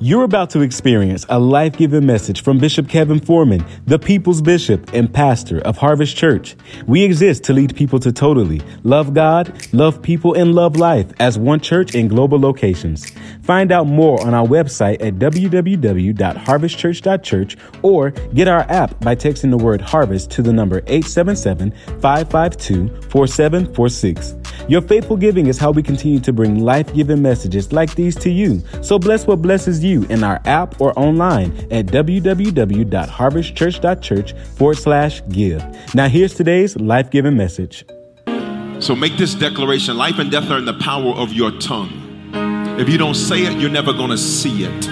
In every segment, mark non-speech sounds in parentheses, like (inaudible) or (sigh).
You're about to experience a life giving message from Bishop Kevin Foreman, the people's bishop and pastor of Harvest Church. We exist to lead people to totally love God, love people, and love life as one church in global locations. Find out more on our website at www.harvestchurch.church or get our app by texting the word harvest to the number 877 552 4746. Your faithful giving is how we continue to bring life giving messages like these to you. So bless what blesses you in our app or online at www.harvestchurch.church forward slash give. Now, here's today's life giving message. So make this declaration life and death are in the power of your tongue. If you don't say it, you're never going to see it.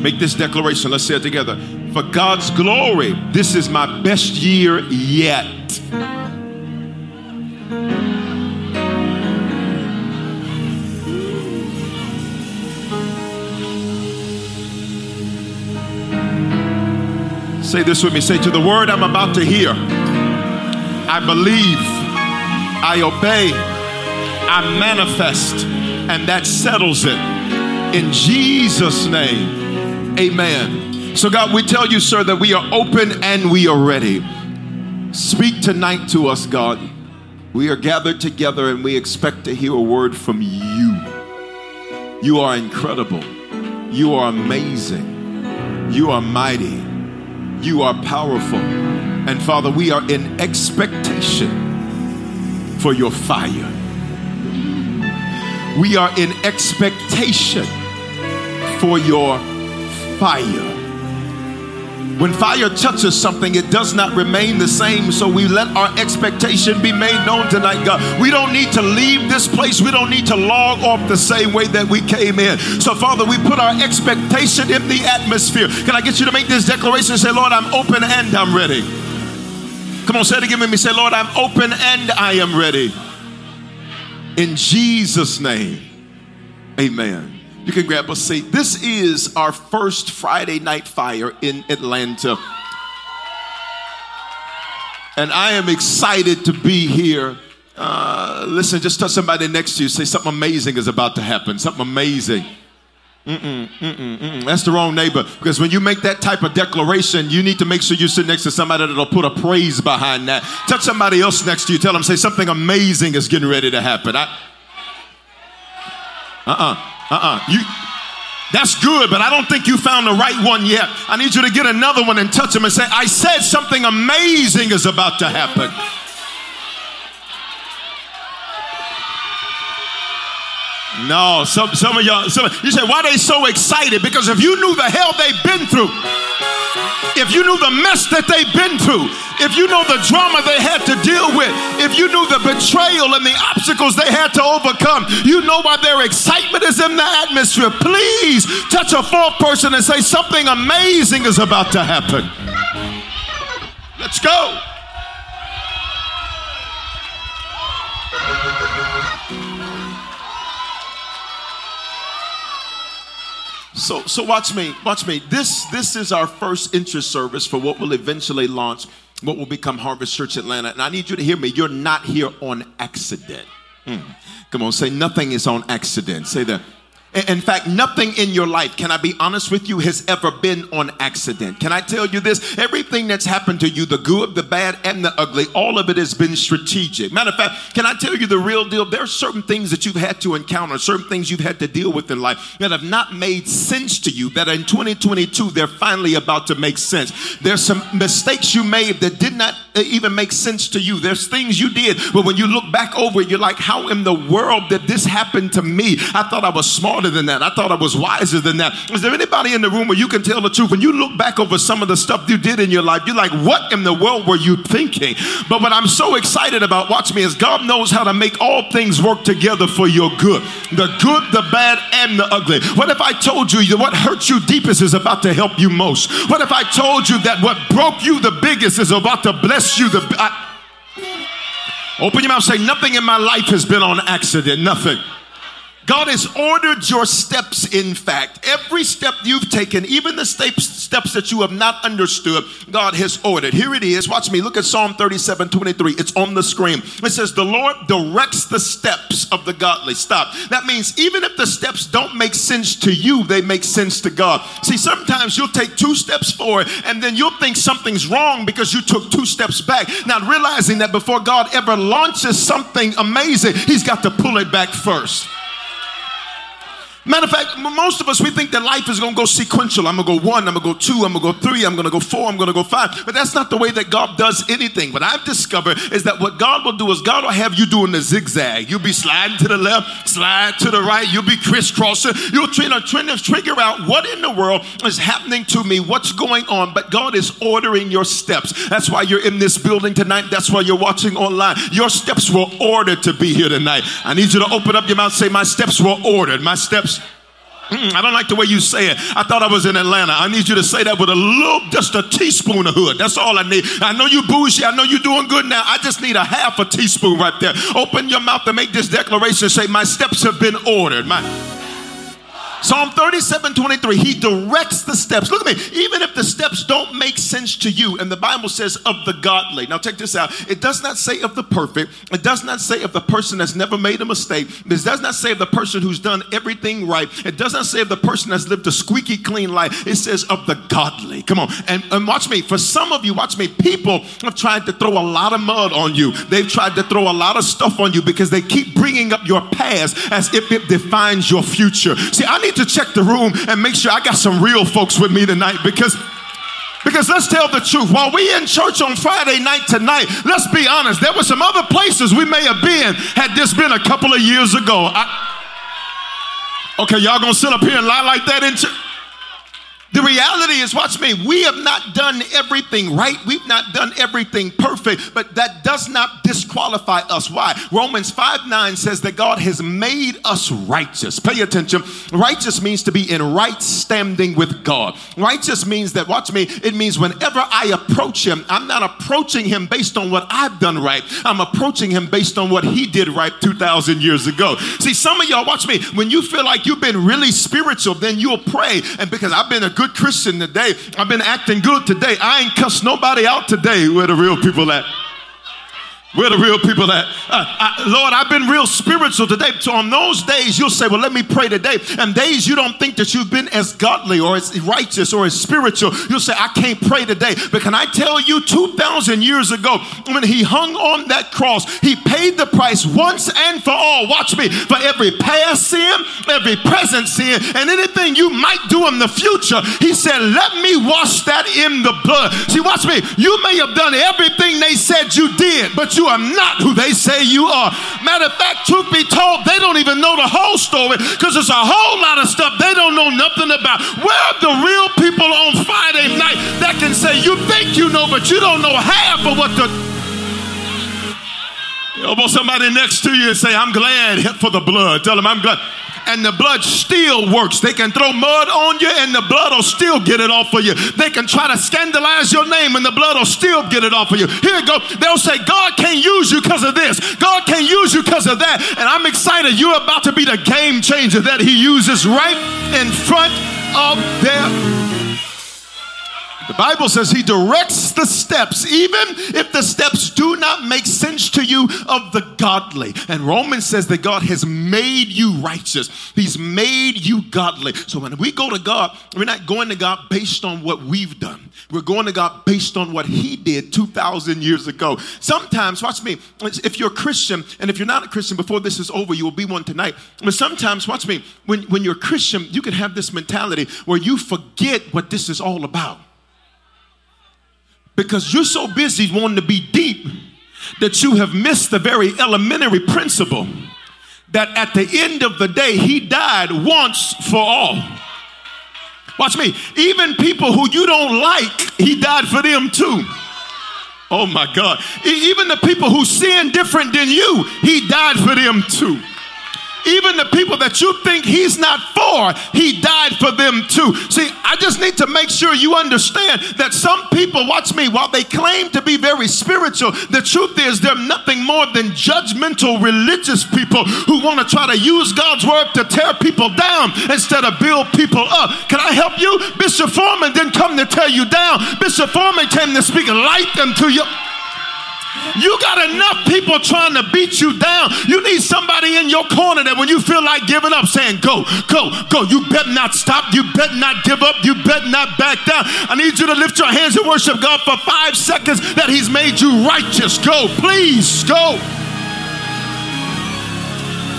Make this declaration. Let's say it together. For God's glory, this is my best year yet. Say this with me. Say to the word I'm about to hear. I believe, I obey, I manifest, and that settles it. In Jesus' name, amen. So, God, we tell you, sir, that we are open and we are ready. Speak tonight to us, God. We are gathered together and we expect to hear a word from you. You are incredible. You are amazing. You are mighty. You are powerful. And Father, we are in expectation for your fire. We are in expectation for your fire. When fire touches something, it does not remain the same. So we let our expectation be made known tonight, God. We don't need to leave this place. We don't need to log off the same way that we came in. So, Father, we put our expectation in the atmosphere. Can I get you to make this declaration? Say, Lord, I'm open and I'm ready. Come on, say it again with me. Say, Lord, I'm open and I am ready. In Jesus' name, amen. You can grab a seat. This is our first Friday night fire in Atlanta. And I am excited to be here. Uh, listen, just touch somebody next to you. Say something amazing is about to happen. Something amazing. Mm-mm, mm-mm, mm-mm. That's the wrong neighbor. Because when you make that type of declaration, you need to make sure you sit next to somebody that'll put a praise behind that. Touch somebody else next to you. Tell them, say something amazing is getting ready to happen. I, uh-uh. Uh-uh. You that's good, but I don't think you found the right one yet. I need you to get another one and touch him and say, I said something amazing is about to happen. No, some, some of y'all, some, you say, why they so excited? Because if you knew the hell they've been through, if you knew the mess that they've been through, if you know the drama they had to deal with, if you knew the betrayal and the obstacles they had to overcome, you know why their excitement is in the atmosphere. Please touch a fourth person and say something amazing is about to happen. Let's go. So, so watch me, watch me. This, this is our first interest service for what will eventually launch, what will become Harvest Church Atlanta. And I need you to hear me. You're not here on accident. Mm. Come on, say nothing is on accident. Say that. In fact, nothing in your life, can I be honest with you, has ever been on accident. Can I tell you this? Everything that's happened to you, the good, the bad, and the ugly, all of it has been strategic. Matter of fact, can I tell you the real deal? There are certain things that you've had to encounter, certain things you've had to deal with in life that have not made sense to you, that in 2022, they're finally about to make sense. There's some mistakes you made that did not uh, even make sense to you. There's things you did, but when you look back over you're like, how in the world did this happen to me? I thought I was smart smarter than that. I thought I was wiser than that. Is there anybody in the room where you can tell the truth? When you look back over some of the stuff you did in your life, you're like, what in the world were you thinking? But what I'm so excited about, watch me, is God knows how to make all things work together for your good. The good, the bad, and the ugly. What if I told you that what hurt you deepest is about to help you most? What if I told you that what broke you the biggest is about to bless you the I, Open your mouth, say, nothing in my life has been on accident. Nothing. God has ordered your steps, in fact. Every step you've taken, even the steps, steps that you have not understood, God has ordered. Here it is. Watch me. Look at Psalm 37 23. It's on the screen. It says, The Lord directs the steps of the godly. Stop. That means even if the steps don't make sense to you, they make sense to God. See, sometimes you'll take two steps forward and then you'll think something's wrong because you took two steps back, not realizing that before God ever launches something amazing, He's got to pull it back first. Matter of fact, most of us, we think that life is going to go sequential. I'm going to go one, I'm going to go two, I'm going to go three, I'm going to go four, I'm going to go five. But that's not the way that God does anything. What I've discovered is that what God will do is God will have you doing the zigzag. You'll be sliding to the left, slide to the right, you'll be crisscrossing. You'll try to, try to figure out what in the world is happening to me, what's going on. But God is ordering your steps. That's why you're in this building tonight. That's why you're watching online. Your steps were ordered to be here tonight. I need you to open up your mouth say, My steps were ordered. My steps Mm, I don't like the way you say it. I thought I was in Atlanta. I need you to say that with a little, just a teaspoon of hood. That's all I need. I know you bougie. I know you're doing good now. I just need a half a teaspoon right there. Open your mouth to make this declaration. Say, my steps have been ordered. My Psalm 37 23, he directs the steps. Look at me. Even if the steps don't make sense to you, and the Bible says of the godly. Now, check this out. It does not say of the perfect, it does not say of the person that's never made a mistake, it does not say of the person who's done everything right, it does not say of the person that's lived a squeaky clean life. It says of the godly. Come on. And, and watch me. For some of you, watch me, people have tried to throw a lot of mud on you, they've tried to throw a lot of stuff on you because they keep bringing up your past as if it defines your future. See, I need to check the room and make sure I got some real folks with me tonight because because let's tell the truth. While we in church on Friday night tonight, let's be honest, there were some other places we may have been had this been a couple of years ago. I, okay, y'all gonna sit up here and lie like that in church? The reality is, watch me, we have not done everything right. We've not done everything perfect, but that does not disqualify us. Why? Romans 5 9 says that God has made us righteous. Pay attention. Righteous means to be in right standing with God. Righteous means that, watch me, it means whenever I approach Him, I'm not approaching Him based on what I've done right. I'm approaching Him based on what He did right 2,000 years ago. See, some of y'all, watch me, when you feel like you've been really spiritual, then you'll pray. And because I've been a good good Christian today. I've been acting good today. I ain't cussed nobody out today. Where the real people at? Where the real people at? Uh, I, Lord, I've been real spiritual today. So on those days, you'll say, Well, let me pray today. And days you don't think that you've been as godly or as righteous or as spiritual, you'll say, I can't pray today. But can I tell you, 2,000 years ago, when he hung on that cross, he paid the price once and for all. Watch me, for every past sin, every present sin, and anything you might do in the future. He said, Let me wash that in the blood. See, watch me. You may have done everything they said you did, but you you are not who they say you are. Matter of fact, truth be told, they don't even know the whole story because there's a whole lot of stuff they don't know nothing about. Where are the real people on Friday night that can say, You think you know, but you don't know half of what the. Elbow somebody next to you and say, I'm glad for the blood. Tell them, I'm glad and the blood still works. They can throw mud on you and the blood will still get it off of you. They can try to scandalize your name and the blood will still get it off of you. Here we go. They'll say, God can't use you because of this. God can't use you because of that. And I'm excited. You're about to be the game changer that He uses right in front of their the Bible says he directs the steps, even if the steps do not make sense to you of the godly. And Romans says that God has made you righteous, he's made you godly. So when we go to God, we're not going to God based on what we've done, we're going to God based on what he did 2,000 years ago. Sometimes, watch me, if you're a Christian, and if you're not a Christian, before this is over, you will be one tonight. But sometimes, watch me, when, when you're a Christian, you can have this mentality where you forget what this is all about because you're so busy wanting to be deep that you have missed the very elementary principle that at the end of the day, he died once for all. Watch me. Even people who you don't like, he died for them too. Oh my God. Even the people who sin different than you, he died for them too. Even the people that you think he's not for, he died for them too. See, I just need to make sure you understand that some people, watch me, while they claim to be very spiritual, the truth is they're nothing more than judgmental religious people who want to try to use God's word to tear people down instead of build people up. Can I help you? Bishop Foreman didn't come to tear you down. Bishop Foreman came to speak light into you. You got enough people trying to beat you down. You need somebody in your corner that when you feel like giving up, saying, Go, go, go. You better not stop. You better not give up. You better not back down. I need you to lift your hands and worship God for five seconds that He's made you righteous. Go, please, go.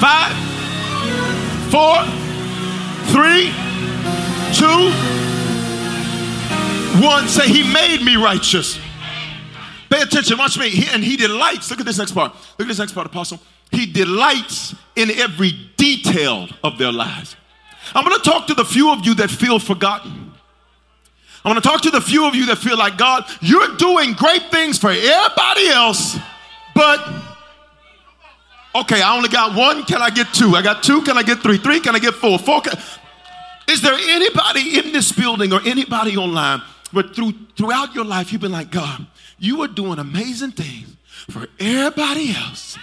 Five, four, three, two, one. Say, He made me righteous. Pay attention, watch me. He, and he delights, look at this next part. Look at this next part, Apostle. He delights in every detail of their lives. I'm gonna talk to the few of you that feel forgotten. I'm gonna talk to the few of you that feel like, God, you're doing great things for everybody else, but okay, I only got one. Can I get two? I got two. Can I get three? Three? Can I get four? Four? Can... Is there anybody in this building or anybody online but through, throughout your life you've been like, God, you are doing amazing things for everybody else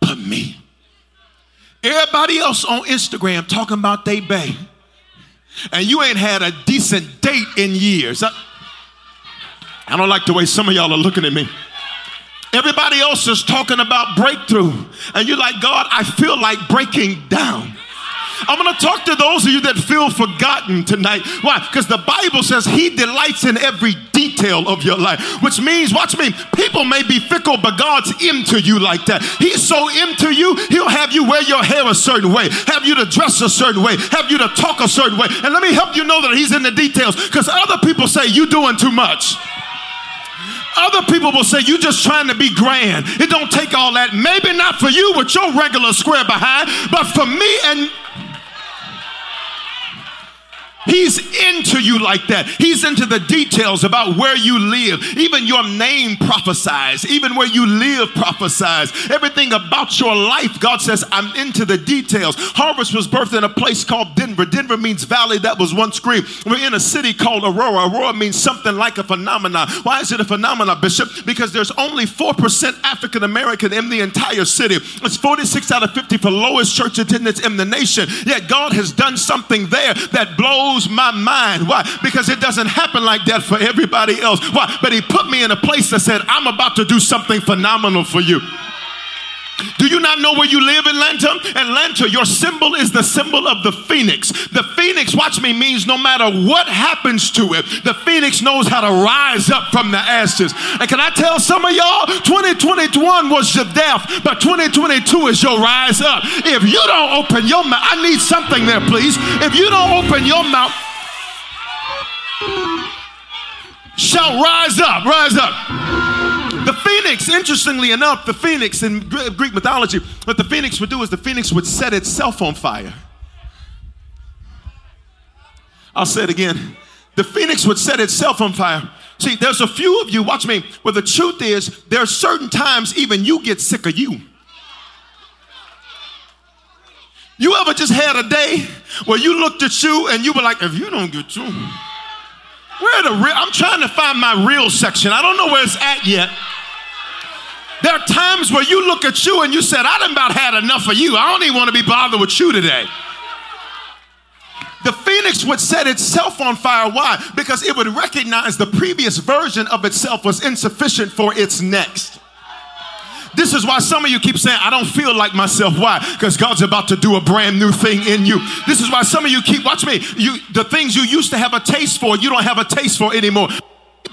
but me. Everybody else on Instagram talking about they bay. And you ain't had a decent date in years. I, I don't like the way some of y'all are looking at me. Everybody else is talking about breakthrough. And you're like, God, I feel like breaking down. I'm going to talk to those of you that feel forgotten tonight. Why? Because the Bible says He delights in every detail of your life, which means, watch me, people may be fickle, but God's into you like that. He's so into you, He'll have you wear your hair a certain way, have you to dress a certain way, have you to talk a certain way. And let me help you know that He's in the details because other people say, You're doing too much. Other people will say you're just trying to be grand. It don't take all that. Maybe not for you with your regular square behind, but for me and He's into you like that. He's into the details about where you live. Even your name prophesies. Even where you live prophesies. Everything about your life, God says, I'm into the details. Harvest was birthed in a place called Denver. Denver means valley that was once green. We're in a city called Aurora. Aurora means something like a phenomenon. Why is it a phenomenon, Bishop? Because there's only 4% African American in the entire city. It's 46 out of 50 for lowest church attendance in the nation. Yet God has done something there that blows blows my mind. Why? Because it doesn't happen like that for everybody else. Why? But he put me in a place that said, I'm about to do something phenomenal for you. Do you not know where you live in Atlanta? Atlanta, your symbol is the symbol of the phoenix. The phoenix, watch me, means no matter what happens to it, the phoenix knows how to rise up from the ashes. And can I tell some of y'all, 2021 was your death, but 2022 is your rise up. If you don't open your mouth, I need something there, please. If you don't open your mouth, shout, rise up, rise up. Phoenix, interestingly enough, the phoenix in Greek mythology, what the phoenix would do is the phoenix would set itself on fire. I'll say it again. The phoenix would set itself on fire. See, there's a few of you, watch me, where the truth is, there are certain times even you get sick of you. You ever just had a day where you looked at you and you were like, if you don't get you, where the real, I'm trying to find my real section. I don't know where it's at yet. There are times where you look at you and you said, I done about had enough of you. I don't even want to be bothered with you today. The phoenix would set itself on fire. Why? Because it would recognize the previous version of itself was insufficient for its next. This is why some of you keep saying, I don't feel like myself. Why? Because God's about to do a brand new thing in you. This is why some of you keep, watch me, you the things you used to have a taste for, you don't have a taste for anymore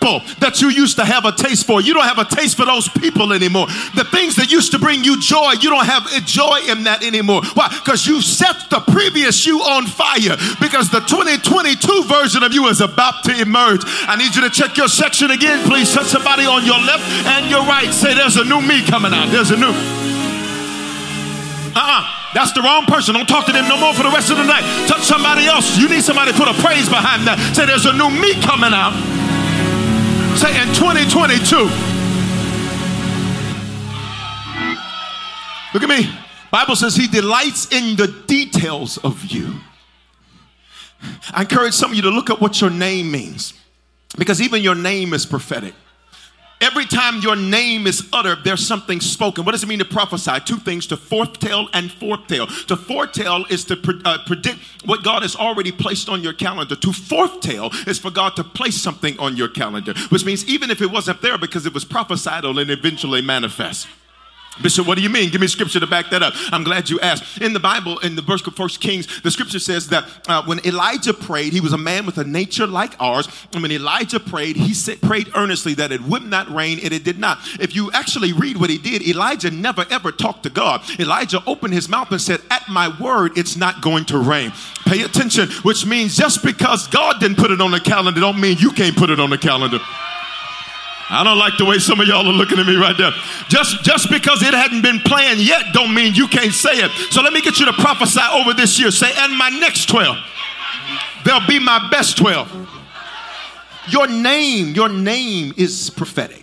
people that you used to have a taste for. You don't have a taste for those people anymore. The things that used to bring you joy, you don't have joy in that anymore. Why? Because you set the previous you on fire. Because the 2022 version of you is about to emerge. I need you to check your section again, please. Touch somebody on your left and your right. Say, There's a new me coming out. There's a new. Uh uh-uh. uh that's the wrong person. Don't talk to them no more for the rest of the night. Touch somebody else. You need somebody to put a praise behind that. Say, There's a new me coming out. Say in 2022. Look at me. Bible says he delights in the details of you. I encourage some of you to look at what your name means because even your name is prophetic. Every time your name is uttered, there's something spoken. What does it mean to prophesy? Two things to foretell and foretell. To foretell is to pre- uh, predict what God has already placed on your calendar. To foretell is for God to place something on your calendar, which means even if it wasn't there because it was prophesied, it'll eventually manifest. Bishop, what do you mean? Give me scripture to back that up. I'm glad you asked. In the Bible, in the verse of First Kings, the scripture says that uh, when Elijah prayed, he was a man with a nature like ours. And when Elijah prayed, he said, prayed earnestly that it would not rain, and it did not. If you actually read what he did, Elijah never ever talked to God. Elijah opened his mouth and said, "At my word, it's not going to rain." Pay attention, which means just because God didn't put it on the calendar, don't mean you can't put it on the calendar. I don't like the way some of y'all are looking at me right there. Just, just because it hadn't been planned yet don't mean you can't say it. So let me get you to prophesy over this year. Say, and my next 12, they'll be my best 12. Your name, your name is prophetic.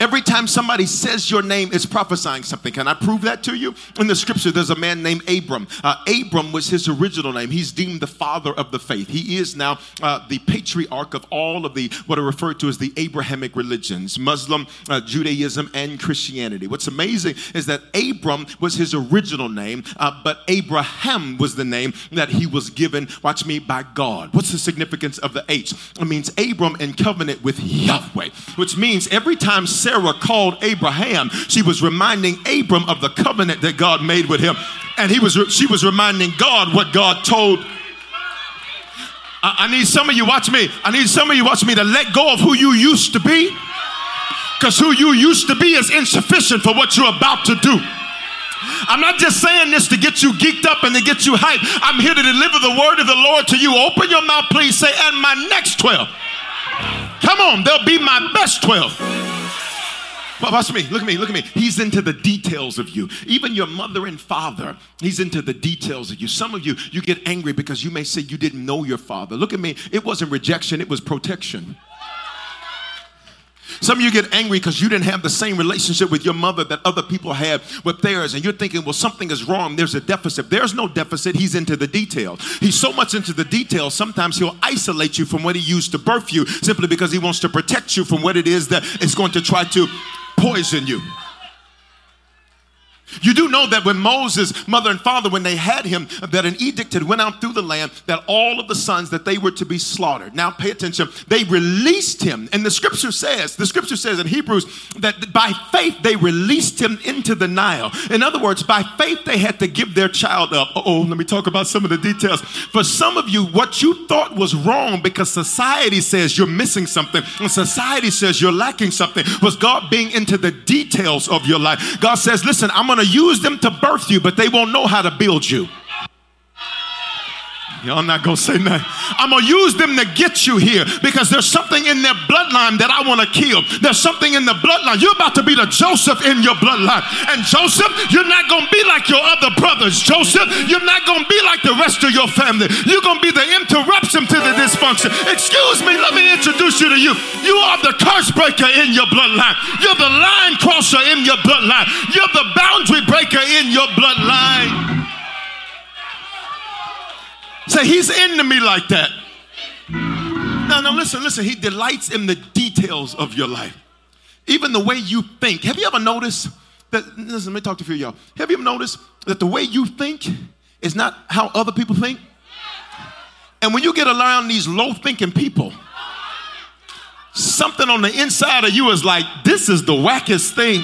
Every time somebody says your name, it's prophesying something. Can I prove that to you? In the scripture, there's a man named Abram. Uh, Abram was his original name. He's deemed the father of the faith. He is now uh, the patriarch of all of the what are referred to as the Abrahamic religions Muslim, uh, Judaism, and Christianity. What's amazing is that Abram was his original name, uh, but Abraham was the name that he was given, watch me, by God. What's the significance of the H? It means Abram in covenant with Yahweh, which means every time Sarah called Abraham, she was reminding Abram of the covenant that God made with him. And he was, she was reminding God what God told I, need some of you, watch me. I need some of you, watch me, to let go of who you used to be. Because who you used to be is insufficient for what you're about to do. I'm not just saying this to get you geeked up and to get you hyped. I'm here to deliver the word of the Lord to you. Open your mouth, please. Say, and my next 12. Come on, they'll be my best 12. Watch me, look at me, look at me. He's into the details of you. Even your mother and father, he's into the details of you. Some of you, you get angry because you may say you didn't know your father. Look at me, it wasn't rejection, it was protection. Some of you get angry because you didn't have the same relationship with your mother that other people had with theirs, and you're thinking, well, something is wrong. There's a deficit. There's no deficit. He's into the details. He's so much into the details, sometimes he'll isolate you from what he used to birth you simply because he wants to protect you from what it is that is going to try to poison you. You do know that when Moses' mother and father, when they had him, that an edict had went out through the land that all of the sons that they were to be slaughtered. Now pay attention. They released him. And the scripture says, the scripture says in Hebrews that by faith they released him into the Nile. In other words, by faith they had to give their child up. Oh, let me talk about some of the details. For some of you, what you thought was wrong because society says you're missing something and society says you're lacking something was God being into the details of your life. God says, listen, I'm going to use them to birth you, but they won't know how to build you. Y'all not gonna say nothing. I'm gonna use them to get you here because there's something in their bloodline that I wanna kill. There's something in the bloodline. You're about to be the Joseph in your bloodline. And Joseph, you're not gonna be like your other brothers. Joseph, you're not gonna be like the rest of your family. You're gonna be the interruption to the dysfunction. Excuse me, let me introduce you to you. You are the curse breaker in your bloodline. You're the line crosser in your bloodline. You're the boundary breaker in your bloodline. Say, He's into me like that. No, no, listen, listen. He delights in the details of your life, even the way you think. Have you ever noticed that? Listen, let me talk to a few of y'all. Have you ever noticed that the way you think is not how other people think? And when you get around these low thinking people, something on the inside of you is like, this is the wackest thing.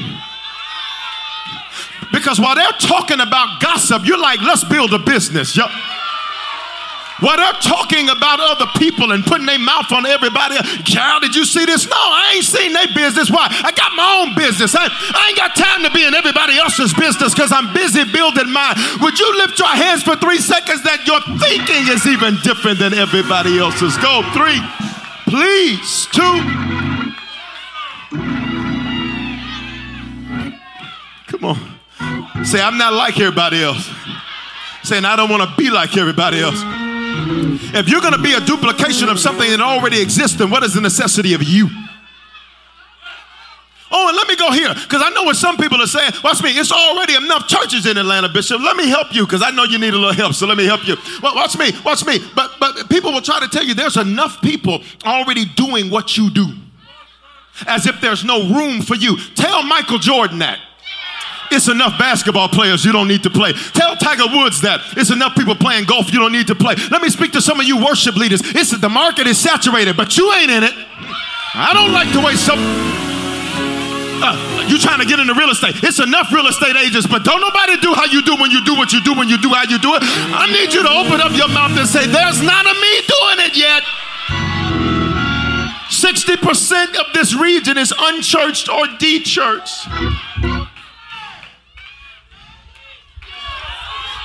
Because while they're talking about gossip, you're like, let's build a business. Yep. While they're talking about other people and putting their mouth on everybody, Carol, did you see this? No, I ain't seen their business. Why? I got my own business. I, I ain't got time to be in everybody else's business because I'm busy building mine. Would you lift your hands for three seconds that your thinking is even different than everybody else's? Go, three, please, two. Come on. Say, I'm not like everybody else. Saying, I don't want to be like everybody else. If you're going to be a duplication of something that already exists, then what is the necessity of you? Oh, and let me go here because I know what some people are saying. Watch me, it's already enough churches in Atlanta, Bishop. Let me help you because I know you need a little help. So let me help you. Well, watch me, watch me. But but people will try to tell you there's enough people already doing what you do, as if there's no room for you. Tell Michael Jordan that. It's enough basketball players you don't need to play. Tell Tiger Woods that. It's enough people playing golf you don't need to play. Let me speak to some of you worship leaders. It's the market is saturated, but you ain't in it. I don't like the way some uh, you trying to get into real estate. It's enough real estate agents, but don't nobody do how you do when you do what you do when you do how you do it. I need you to open up your mouth and say, There's not a me doing it yet. 60% of this region is unchurched or de-churched.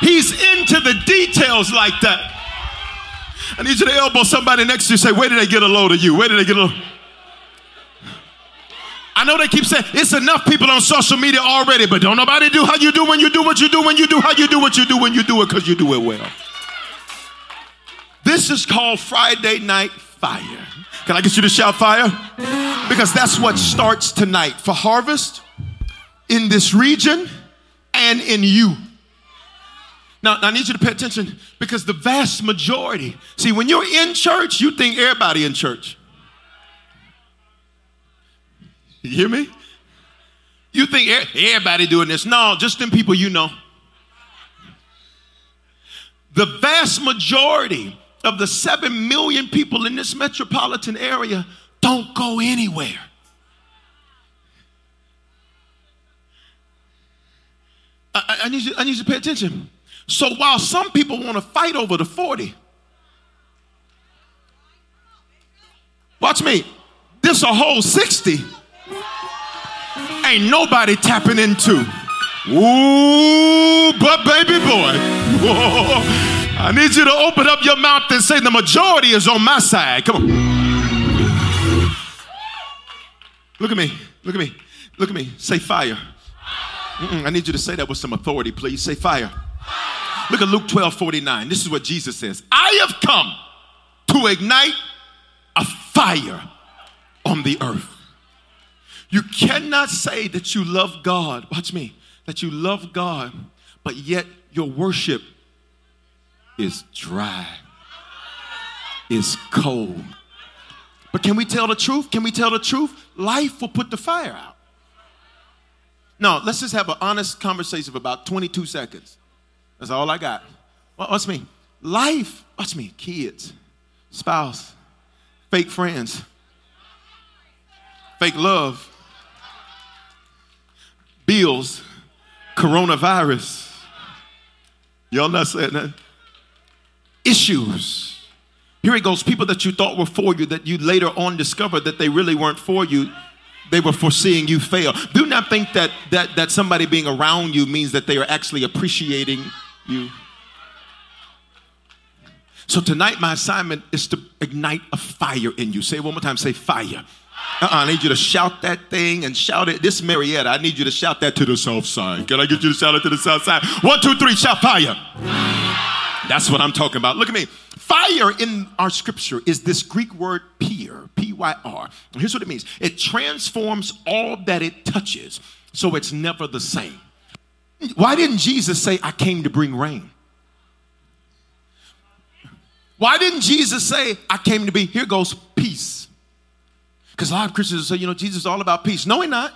He's into the details like that. I need you to elbow somebody next to you say, Where did they get a load of you? Where did they get a load? I know they keep saying it's enough people on social media already, but don't nobody do how you do when you do what you do when you do how you do what you do when you do it because you do it well. This is called Friday Night Fire. Can I get you to shout fire? Because that's what starts tonight for harvest in this region and in you. Now, I need you to pay attention because the vast majority, see, when you're in church, you think everybody in church. You hear me? You think everybody doing this. No, just them people you know. The vast majority of the 7 million people in this metropolitan area don't go anywhere. I, I, need you, I need you to pay attention. So while some people want to fight over the 40, watch me, this a whole 60 ain't nobody tapping into. Ooh, but baby boy, whoa, I need you to open up your mouth and say the majority is on my side. Come on. Look at me. Look at me. Look at me. Say fire. Mm-mm, I need you to say that with some authority, please. Say fire. Look at Luke 12 49. This is what Jesus says I have come to ignite a fire on the earth. You cannot say that you love God, watch me, that you love God, but yet your worship is dry, is cold. But can we tell the truth? Can we tell the truth? Life will put the fire out. No, let's just have an honest conversation for about 22 seconds. That's all I got. Watch me. Life, watch me, kids, spouse, fake friends, fake love, bills, coronavirus. Y'all not saying that? Issues. Here it goes people that you thought were for you that you later on discovered that they really weren't for you they were foreseeing you fail. Do not think that, that, that somebody being around you means that they are actually appreciating you. So tonight, my assignment is to ignite a fire in you. Say one more time. Say fire. Uh-uh, I need you to shout that thing and shout it. This Marietta, I need you to shout that to the south side. Can I get you to shout it to the south side? One, two, three, shout fire. That's what I'm talking about. Look at me. Fire in our scripture is this Greek word pyr, P Y R. Here's what it means it transforms all that it touches, so it's never the same. Why didn't Jesus say, I came to bring rain? Why didn't Jesus say, I came to be, here goes peace? Because a lot of Christians say, you know, Jesus is all about peace. No, he's not.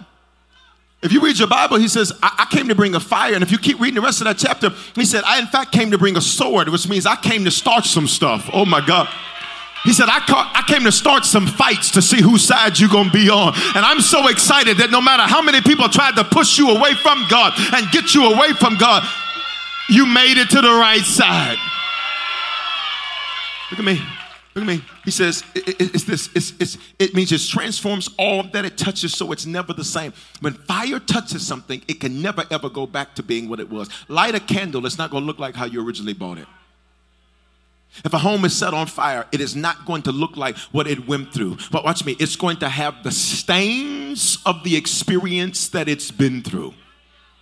If you read your Bible, he says, I, I, came to bring a fire. And if you keep reading the rest of that chapter, he said, I in fact came to bring a sword, which means I came to start some stuff. Oh my God. He said, I, ca- I came to start some fights to see whose side you're going to be on. And I'm so excited that no matter how many people tried to push you away from God and get you away from God, you made it to the right side. Look at me. Look at me. He says, it, it, it's this, it's, it's, it means it transforms all that it touches so it's never the same. When fire touches something, it can never ever go back to being what it was. Light a candle, it's not going to look like how you originally bought it. If a home is set on fire, it is not going to look like what it went through. But watch me, it's going to have the stains of the experience that it's been through.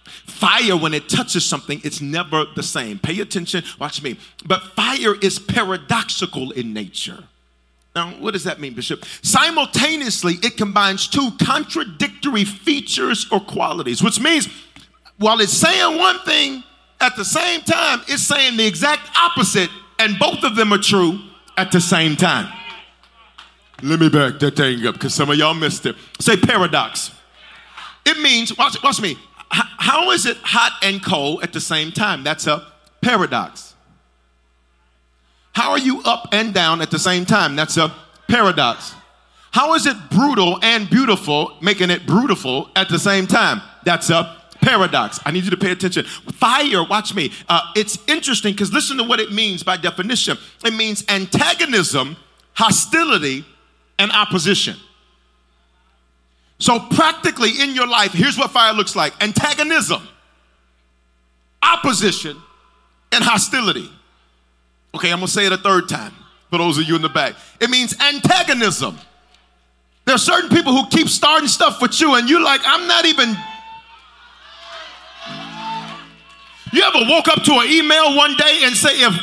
Fire, when it touches something, it's never the same. Pay attention, watch me. But fire is paradoxical in nature. Now, what does that mean, Bishop? Simultaneously, it combines two contradictory features or qualities, which means while it's saying one thing, at the same time, it's saying the exact opposite and both of them are true at the same time. Let me back that thing up because some of y'all missed it. Say paradox. It means, watch, watch me. H- how is it hot and cold at the same time? That's a paradox. How are you up and down at the same time? That's a paradox. How is it brutal and beautiful, making it beautiful at the same time? That's a paradox. I need you to pay attention. Fire, watch me. Uh, it's interesting because listen to what it means by definition it means antagonism, hostility, and opposition. So, practically in your life, here's what fire looks like antagonism, opposition, and hostility. Okay, I'm gonna say it a third time for those of you in the back. It means antagonism. There are certain people who keep starting stuff with you, and you're like, I'm not even You ever woke up to an email one day and say, if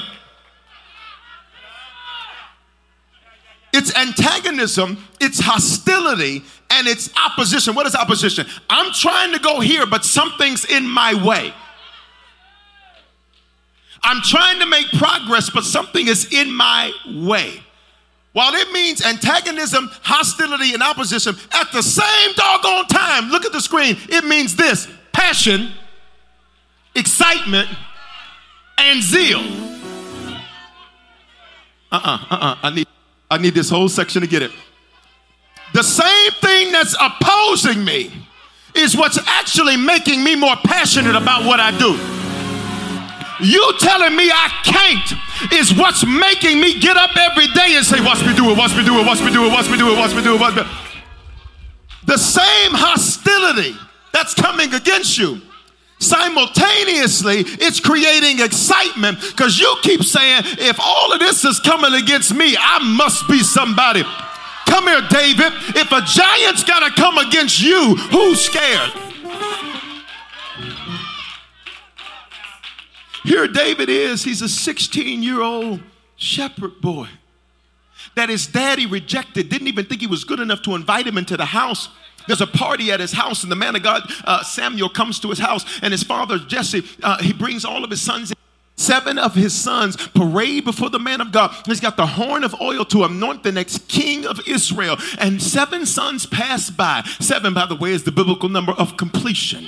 it's antagonism, it's hostility, and it's opposition. What is opposition? I'm trying to go here, but something's in my way. I'm trying to make progress, but something is in my way. While it means antagonism, hostility, and opposition, at the same doggone time, look at the screen, it means this passion, excitement, and zeal. Uh-uh, uh-uh. I need, I need this whole section to get it. The same thing that's opposing me is what's actually making me more passionate about what I do. You telling me I can't is what's making me get up every day and say, Watch me do it, watch me do it, watch me do it, watch me do it, watch me do it, watch me. The same hostility that's coming against you simultaneously it's creating excitement because you keep saying if all of this is coming against me i must be somebody. Come here david. If a giant's got to come against you who's scared? Here david is. He's a 16 year old shepherd boy that his daddy rejected. Didn't even think he was good enough to invite him into the house there's a party at his house, and the man of God, uh, Samuel, comes to his house, and his father, Jesse, uh, he brings all of his sons. Seven of his sons parade before the man of God. He's got the horn of oil to anoint the next king of Israel. And seven sons pass by. Seven, by the way, is the biblical number of completion.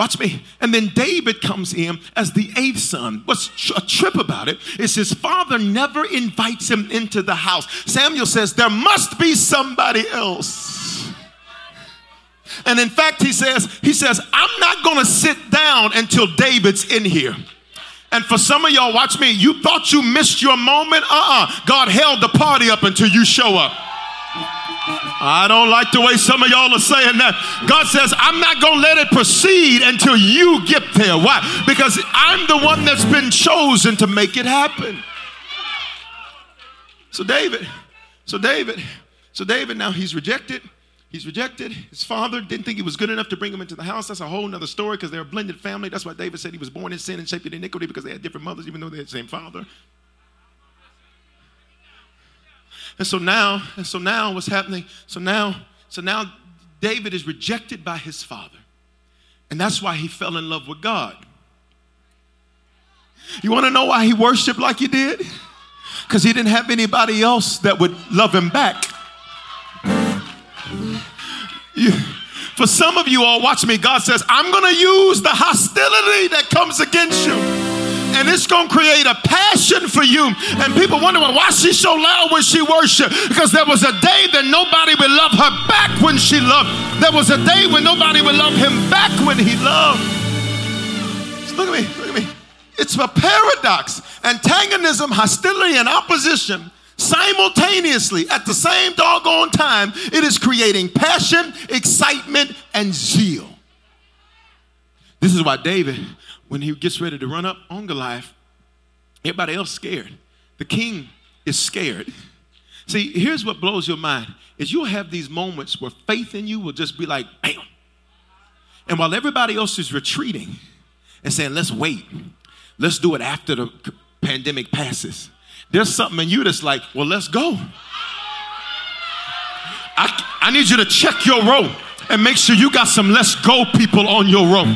Watch me. And then David comes in as the eighth son. What's a trip about it is his father never invites him into the house. Samuel says, There must be somebody else. And in fact, he says, he says, I'm not gonna sit down until David's in here. And for some of y'all, watch me, you thought you missed your moment. Uh-uh. God held the party up until you show up. I don't like the way some of y'all are saying that. God says, I'm not going to let it proceed until you get there. Why? Because I'm the one that's been chosen to make it happen. So, David, so David, so David, now he's rejected. He's rejected. His father didn't think he was good enough to bring him into the house. That's a whole nother story because they're a blended family. That's why David said he was born in sin and shaped in iniquity because they had different mothers, even though they had the same father. And so now, and so now what's happening? So now, so now David is rejected by his father. And that's why he fell in love with God. You want to know why he worshiped like he did? Because he didn't have anybody else that would love him back. You, For some of you all, watch me, God says, I'm going to use the hostility that comes against you. And it's going to create a passion for you. And people wonder why she's so loud when she worship. Because there was a day that nobody would love her back when she loved. There was a day when nobody would love him back when he loved. So look at me, look at me. It's a paradox. Antagonism, hostility, and opposition simultaneously at the same doggone time, it is creating passion, excitement, and zeal. This is why David, when he gets ready to run up on Goliath, everybody else scared. The king is scared. See, here's what blows your mind is you'll have these moments where faith in you will just be like, bam. And while everybody else is retreating and saying, let's wait, let's do it after the pandemic passes there's something in you that's like, well, let's go. I, I need you to check your row and make sure you got some let's go people on your row.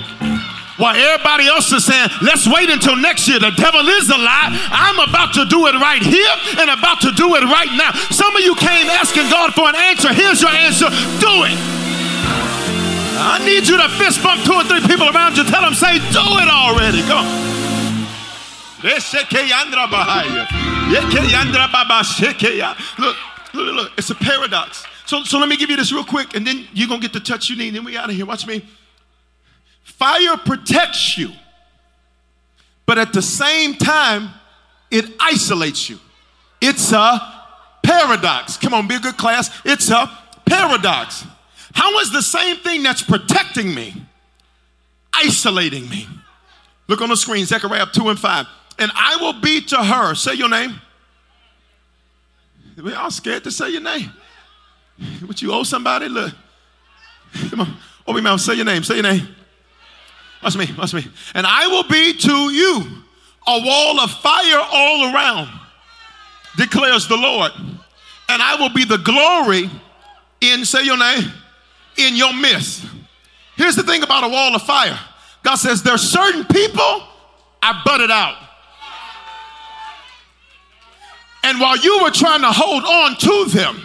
While everybody else is saying, let's wait until next year. The devil is a lie. I'm about to do it right here and about to do it right now. Some of you came asking God for an answer. Here's your answer do it. I need you to fist bump two or three people around you. Tell them, say, do it already. Go. Look, look, look, look. It's a paradox. So, so let me give you this real quick, and then you're gonna get the touch you need. Then we out of here. Watch me. Fire protects you, but at the same time, it isolates you. It's a paradox. Come on, be a good class. It's a paradox. How is the same thing that's protecting me isolating me? Look on the screen, Zechariah 2 and 5 and I will be to her. Say your name. We all scared to say your name. What you owe somebody? Look. Come on. Open your mouth. Say your name. Say your name. Watch me. Watch me. And I will be to you a wall of fire all around, declares the Lord. And I will be the glory in, say your name, in your midst. Here's the thing about a wall of fire God says there's certain people I butted out. And while you were trying to hold on to them,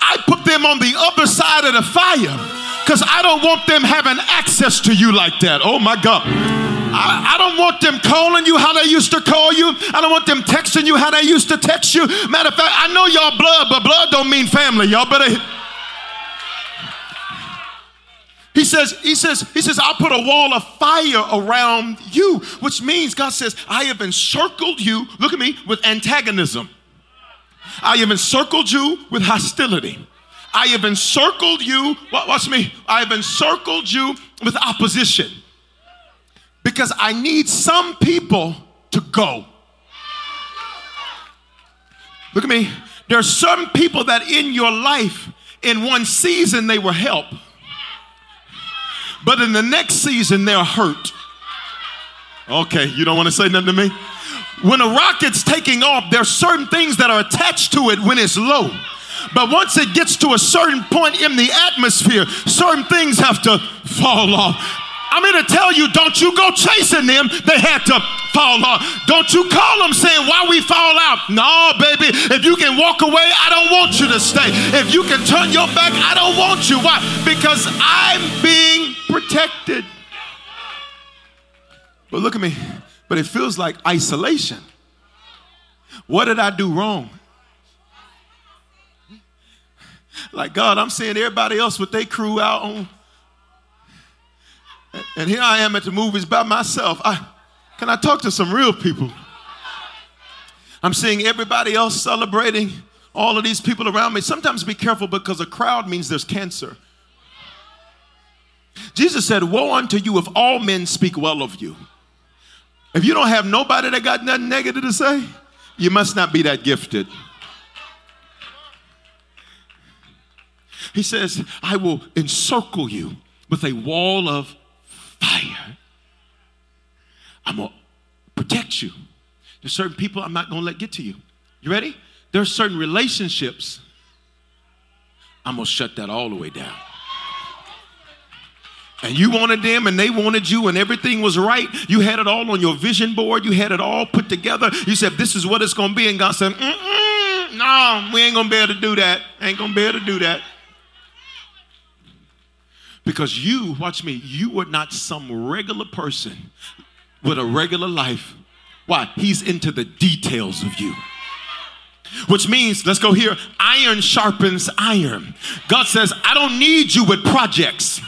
I put them on the other side of the fire because I don't want them having access to you like that. Oh my God. I, I, don't want them calling you how they used to call you. I don't want them texting you how they used to text you. Matter of fact, I know y'all blood, but blood don't mean family. Y'all better. He says, he says, he says, I'll put a wall of fire around you, which means God says, I have encircled you, look at me, with antagonism. I have encircled you with hostility. I have encircled you, watch me, I have encircled you with opposition. Because I need some people to go. Look at me. There are some people that in your life, in one season, they will help, but in the next season, they're hurt. Okay, you don't want to say nothing to me? When a rocket's taking off, there's certain things that are attached to it when it's low. But once it gets to a certain point in the atmosphere, certain things have to fall off. I'm here to tell you, don't you go chasing them. They had to fall off. Don't you call them saying, why we fall out? No, baby. If you can walk away, I don't want you to stay. If you can turn your back, I don't want you. Why? Because I'm being protected. But look at me but it feels like isolation. What did I do wrong? Like, God, I'm seeing everybody else with their crew out on. And here I am at the movies by myself. I, can I talk to some real people? I'm seeing everybody else celebrating, all of these people around me. Sometimes be careful because a crowd means there's cancer. Jesus said, Woe unto you if all men speak well of you. If you don't have nobody that got nothing negative to say, you must not be that gifted. He says, I will encircle you with a wall of fire. I'm going to protect you. There's certain people I'm not going to let get to you. You ready? There's certain relationships I'm going to shut that all the way down and you wanted them and they wanted you and everything was right. You had it all on your vision board. You had it all put together. You said, This is what it's going to be. And God said, No, we ain't going to be able to do that. Ain't going to be able to do that. Because you, watch me, you are not some regular person with a regular life. Why? He's into the details of you. Which means, let's go here, iron sharpens iron. God says, I don't need you with projects.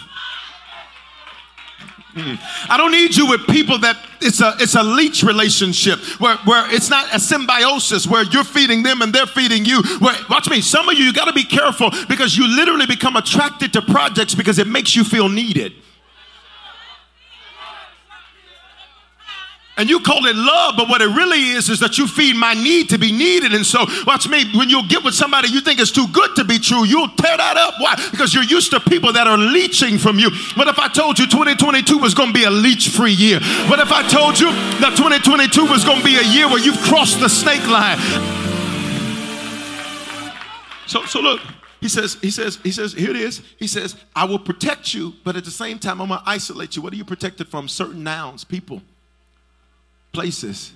Mm. I don't need you with people that it's a it's a leech relationship where, where it's not a symbiosis where you're feeding them and they're feeding you. Where watch me, some of you you got to be careful because you literally become attracted to projects because it makes you feel needed. And you call it love, but what it really is is that you feed my need to be needed. And so, watch me, when you get with somebody you think is too good to be true, you'll tear that up. Why? Because you're used to people that are leeching from you. What if I told you 2022 was going to be a leech free year? What if I told you that 2022 was going to be a year where you've crossed the snake line? So, so look, he says, he says, he says, here it is. He says, I will protect you, but at the same time, I'm going to isolate you. What are you protected from? Certain nouns, people places,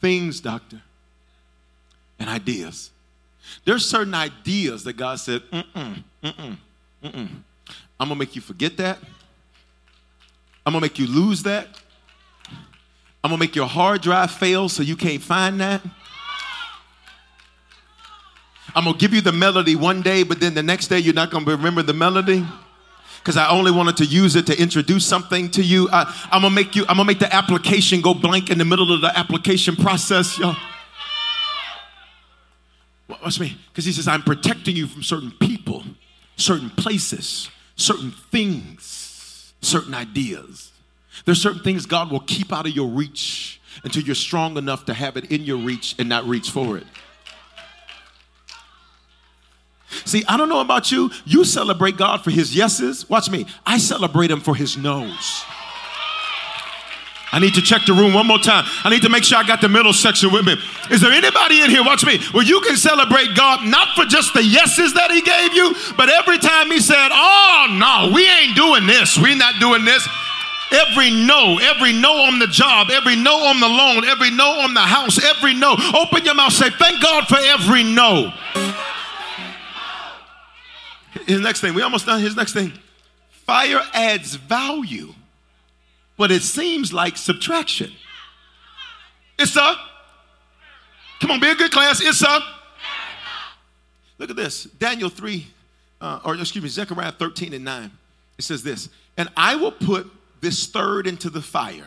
things, doctor, and ideas. There's certain ideas that God said, mm-mm, mm-mm, mm-mm. I'm gonna make you forget that. I'm gonna make you lose that. I'm gonna make your hard drive fail so you can't find that. I'm gonna give you the melody one day, but then the next day you're not gonna remember the melody because I only wanted to use it to introduce something to you. I, am gonna make you. I'm gonna make the application go blank in the middle of the application process, y'all. Watch me, because he says I'm protecting you from certain people, certain places, certain things, certain ideas. There's certain things God will keep out of your reach until you're strong enough to have it in your reach and not reach for it. See, I don't know about you. You celebrate God for his yeses. Watch me. I celebrate him for his no's. I need to check the room one more time. I need to make sure I got the middle section with me. Is there anybody in here, watch me, where you can celebrate God not for just the yeses that He gave you, but every time He said, Oh, no, we ain't doing this, we're not doing this. Every no, every no on the job, every no on the loan, every no on the house, every no. Open your mouth, say, Thank God for every no. His next thing, we almost done. His next thing, fire adds value, but it seems like subtraction. It's a, come on, be a good class. It's a, look at this Daniel 3, uh, or excuse me, Zechariah 13 and 9. It says this, and I will put this third into the fire,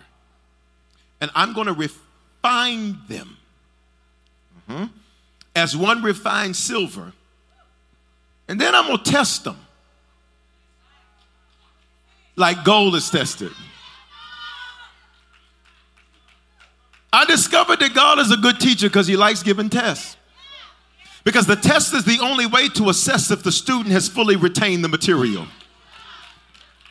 and I'm going to refine them mm-hmm. as one refines silver and then I'm going to test them like gold is tested. I discovered that God is a good teacher because he likes giving tests. Because the test is the only way to assess if the student has fully retained the material.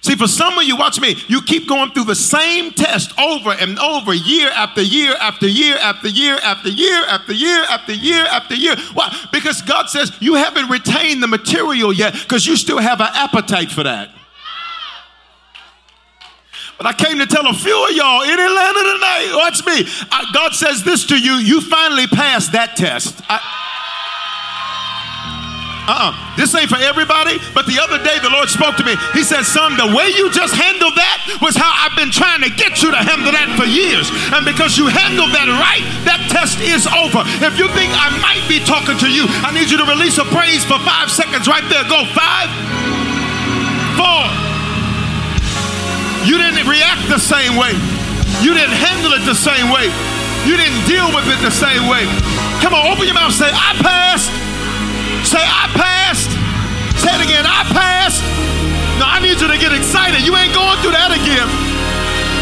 See, for some of you, watch me, you keep going through the same test over and over, year after year after year after year after year after year after year after year. Why? Because God says you haven't retained the material yet because you still have an appetite for that. But I came to tell a few of y'all in Atlanta tonight, watch me. I, God says this to you you finally passed that test. I, uh-uh. This ain't for everybody, but the other day the Lord spoke to me. He said, son, the way you just handled that was how I've been trying to get you to handle that for years. And because you handled that right, that test is over. If you think I might be talking to you, I need you to release a praise for five seconds right there. Go five, four. You didn't react the same way. You didn't handle it the same way. You didn't deal with it the same way. Come on, open your mouth say, I passed. Say, I passed. Say it again, I passed. No, I need you to get excited. You ain't going through that again.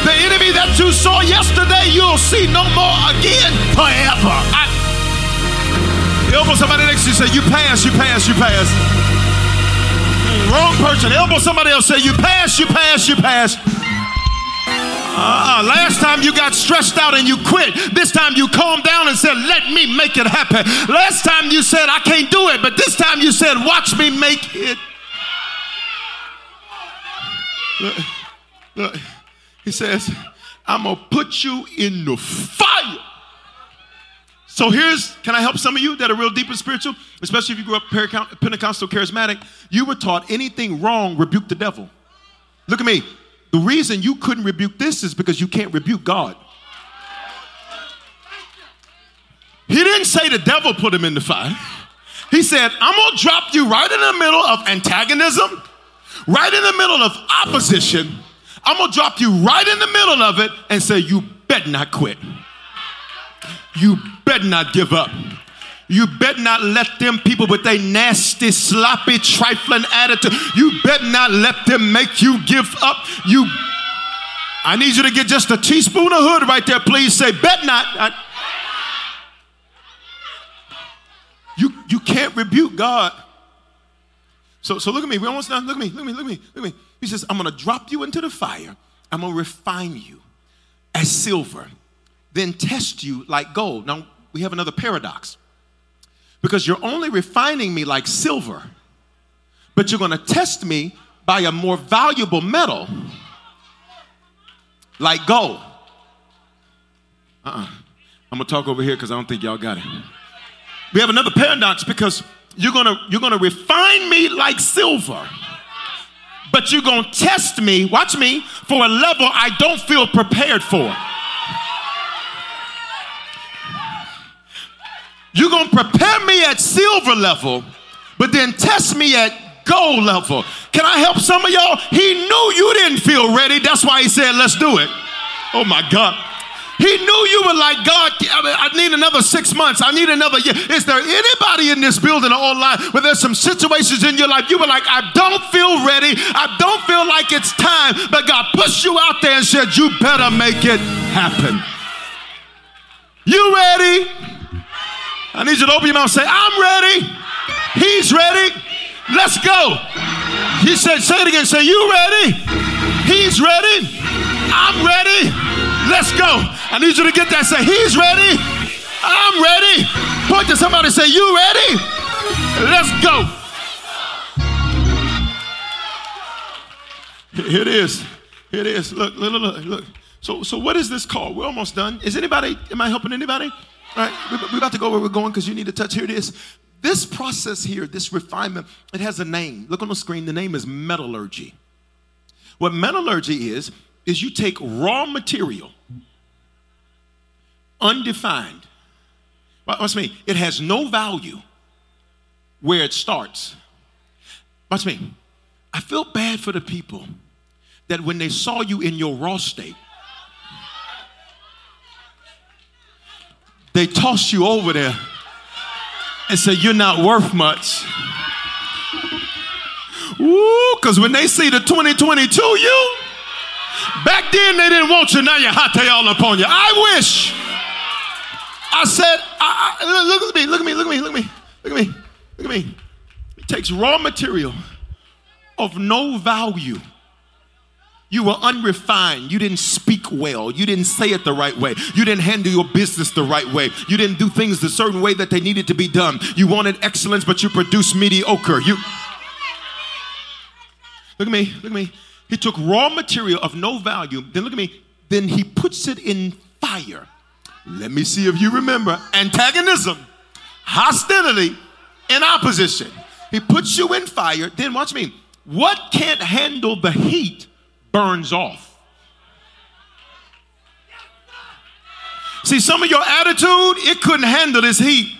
The enemy that you saw yesterday, you'll see no more again forever. I, elbow somebody next to you, say, You pass, you pass, you pass. Hmm, wrong person. Elbow somebody else, say, You pass, you pass, you pass. Uh, last time you got stressed out and you quit. This time you calmed down and said, Let me make it happen. Last time you said, I can't do it. But this time you said, Watch me make it. Look, look. He says, I'm going to put you in the fire. So here's, can I help some of you that are real deep and spiritual? Especially if you grew up Pentecostal charismatic. You were taught anything wrong, rebuke the devil. Look at me. The reason you couldn't rebuke this is because you can't rebuke God. He didn't say the devil put him in the fire. He said, I'm gonna drop you right in the middle of antagonism, right in the middle of opposition. I'm gonna drop you right in the middle of it and say, You better not quit. You better not give up. You better not let them people with their nasty, sloppy, trifling attitude, you better not let them make you give up. You I need you to get just a teaspoon of hood right there, please. Say, bet not. I, you, you can't rebuke God. So, so look at me. We're almost done. Look at me. Look at me. Look at me. Look at me. He says, I'm to drop you into the fire. I'm to refine you as silver, then test you like gold. Now, we have another paradox because you're only refining me like silver, but you're going to test me by a more valuable metal like gold. Uh-uh. I'm gonna talk over here because I don't think y'all got it. We have another paradox because you're gonna you're gonna refine me like silver, but you're gonna test me, watch me, for a level I don't feel prepared for. You're gonna prepare me at silver level, but then test me at gold level. Can I help some of y'all? He knew you didn't feel ready. That's why he said, let's do it. Oh my God. He knew you were like, God, I need another six months. I need another year. Is there anybody in this building or online where there's some situations in your life you were like, I don't feel ready. I don't feel like it's time. But God pushed you out there and said, You better make it happen. You ready? I need you to open your mouth and say, I'm ready. He's ready. Let's go. He said, say it again. Say, you ready? He's ready. I'm ready. Let's go. I need you to get that. Say, he's ready. I'm ready. Point to somebody say, you ready? Let's go. Here it is. Here it is. Look, look, look, look. So, so what is this called? We're almost done. Is anybody, am I helping anybody? We're about to go where we're going because you need to touch. Here it is. This process here, this refinement, it has a name. Look on the screen. The name is metallurgy. What metallurgy is, is you take raw material, undefined. Watch me. It has no value where it starts. Watch me. I feel bad for the people that when they saw you in your raw state, they tossed you over there and say, You're not worth much. Ooh, because when they see the 2022 you, back then they didn't want you, now you're hot, they all upon you. I wish. I said, I, I, look at me, look at me, look at me, look at me, look at me, look at me. It takes raw material of no value you were unrefined. You didn't speak well. You didn't say it the right way. You didn't handle your business the right way. You didn't do things the certain way that they needed to be done. You wanted excellence, but you produced mediocre. You Look at me, look at me. He took raw material of no value, then look at me, then he puts it in fire. Let me see if you remember antagonism, hostility, and opposition. He puts you in fire, then watch me. What can't handle the heat burns off. See, some of your attitude, it couldn't handle this heat.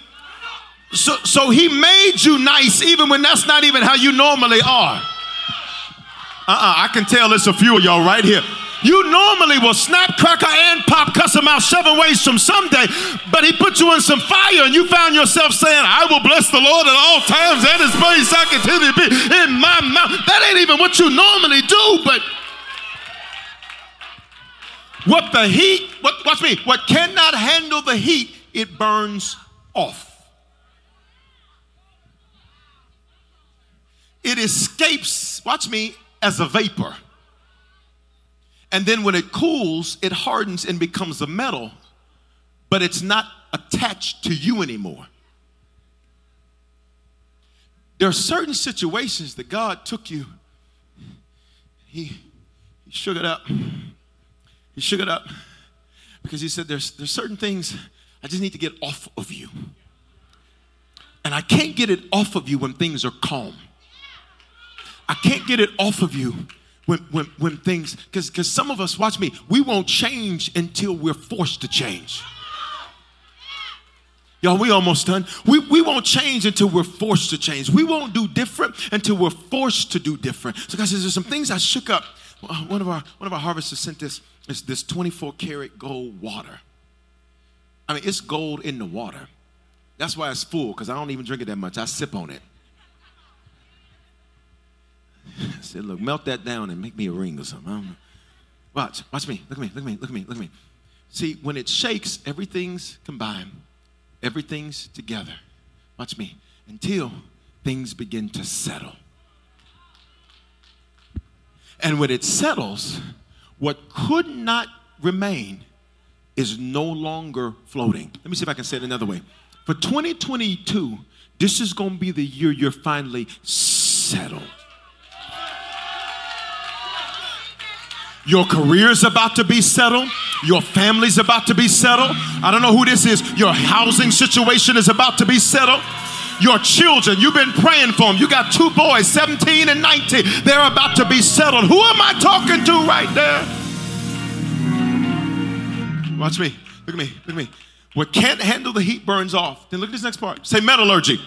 So, so he made you nice even when that's not even how you normally are. Uh-uh, I can tell there's a few of y'all right here. You normally will snap, cracker, and pop, cuss him out seven ways from Sunday, but he put you in some fire and you found yourself saying, I will bless the Lord at all times and his praise I continue to be in my mouth. That ain't even what you normally do, but what the heat, what, watch me, what cannot handle the heat, it burns off. It escapes, watch me, as a vapor. And then when it cools, it hardens and becomes a metal, but it's not attached to you anymore. There are certain situations that God took you, He, he shook it up he shook it up because he said, there's, there's certain things I just need to get off of you. And I can't get it off of you when things are calm. I can't get it off of you when, when, when things, because some of us, watch me, we won't change until we're forced to change. Y'all, we almost done. We, we won't change until we're forced to change. We won't do different until we're forced to do different. So, God says, there's some things I shook up. Uh, one of our one of our harvesters sent this is this 24 karat gold water. I mean, it's gold in the water. That's why it's full, because I don't even drink it that much. I sip on it. (laughs) I said, look, melt that down and make me a ring or something. Watch, watch me. Look at me, look at me, look at me, look at me. See, when it shakes, everything's combined, everything's together. Watch me. Until things begin to settle. And when it settles, what could not remain is no longer floating. Let me see if I can say it another way. For 2022, this is going to be the year you're finally settled. Your career's about to be settled. Your family's about to be settled. I don't know who this is. Your housing situation is about to be settled. Your children, you've been praying for them. You got two boys, 17 and 19. They're about to be settled. Who am I talking to right there? Watch me. Look at me. Look at me. What can't handle the heat burns off. Then look at this next part. Say metallurgy.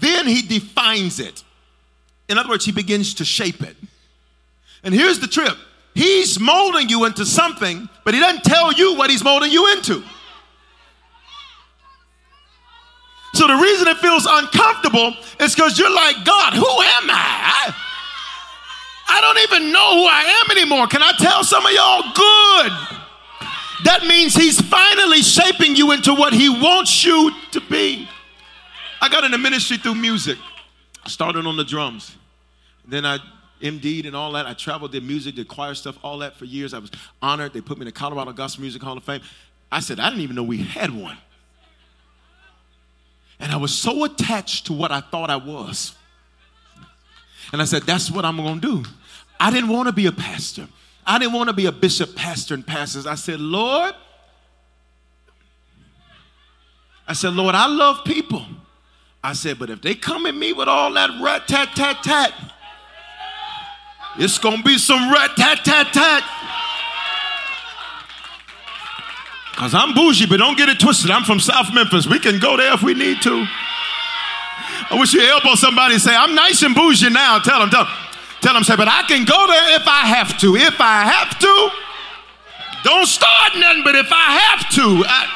Then he defines it. In other words, he begins to shape it. And here's the trip He's molding you into something, but he doesn't tell you what he's molding you into. So the reason it feels uncomfortable is because you're like, God, who am I? I? Don't even know who I am anymore. Can I tell some of y'all good? That means he's finally shaping you into what he wants you to be. I got in the ministry through music. I started on the drums. Then I MD'd and all that. I traveled, did music, did choir stuff, all that for years. I was honored. They put me in the Colorado Gospel Music Hall of Fame. I said, I didn't even know we had one. And I was so attached to what I thought I was. And I said, that's what I'm going to do. I didn't want to be a pastor. I didn't want to be a bishop, pastor, and pastors. I said, Lord, I said, Lord, I love people. I said, but if they come at me with all that rat tat tat tat, it's gonna be some rat tat tat tat. Cause I'm bougie, but don't get it twisted. I'm from South Memphis. We can go there if we need to. I wish you elbow somebody and say, I'm nice and bougie now. Tell them, tell them, tell them, say, but I can go there if I have to. If I have to, don't start nothing, but if I have to. I...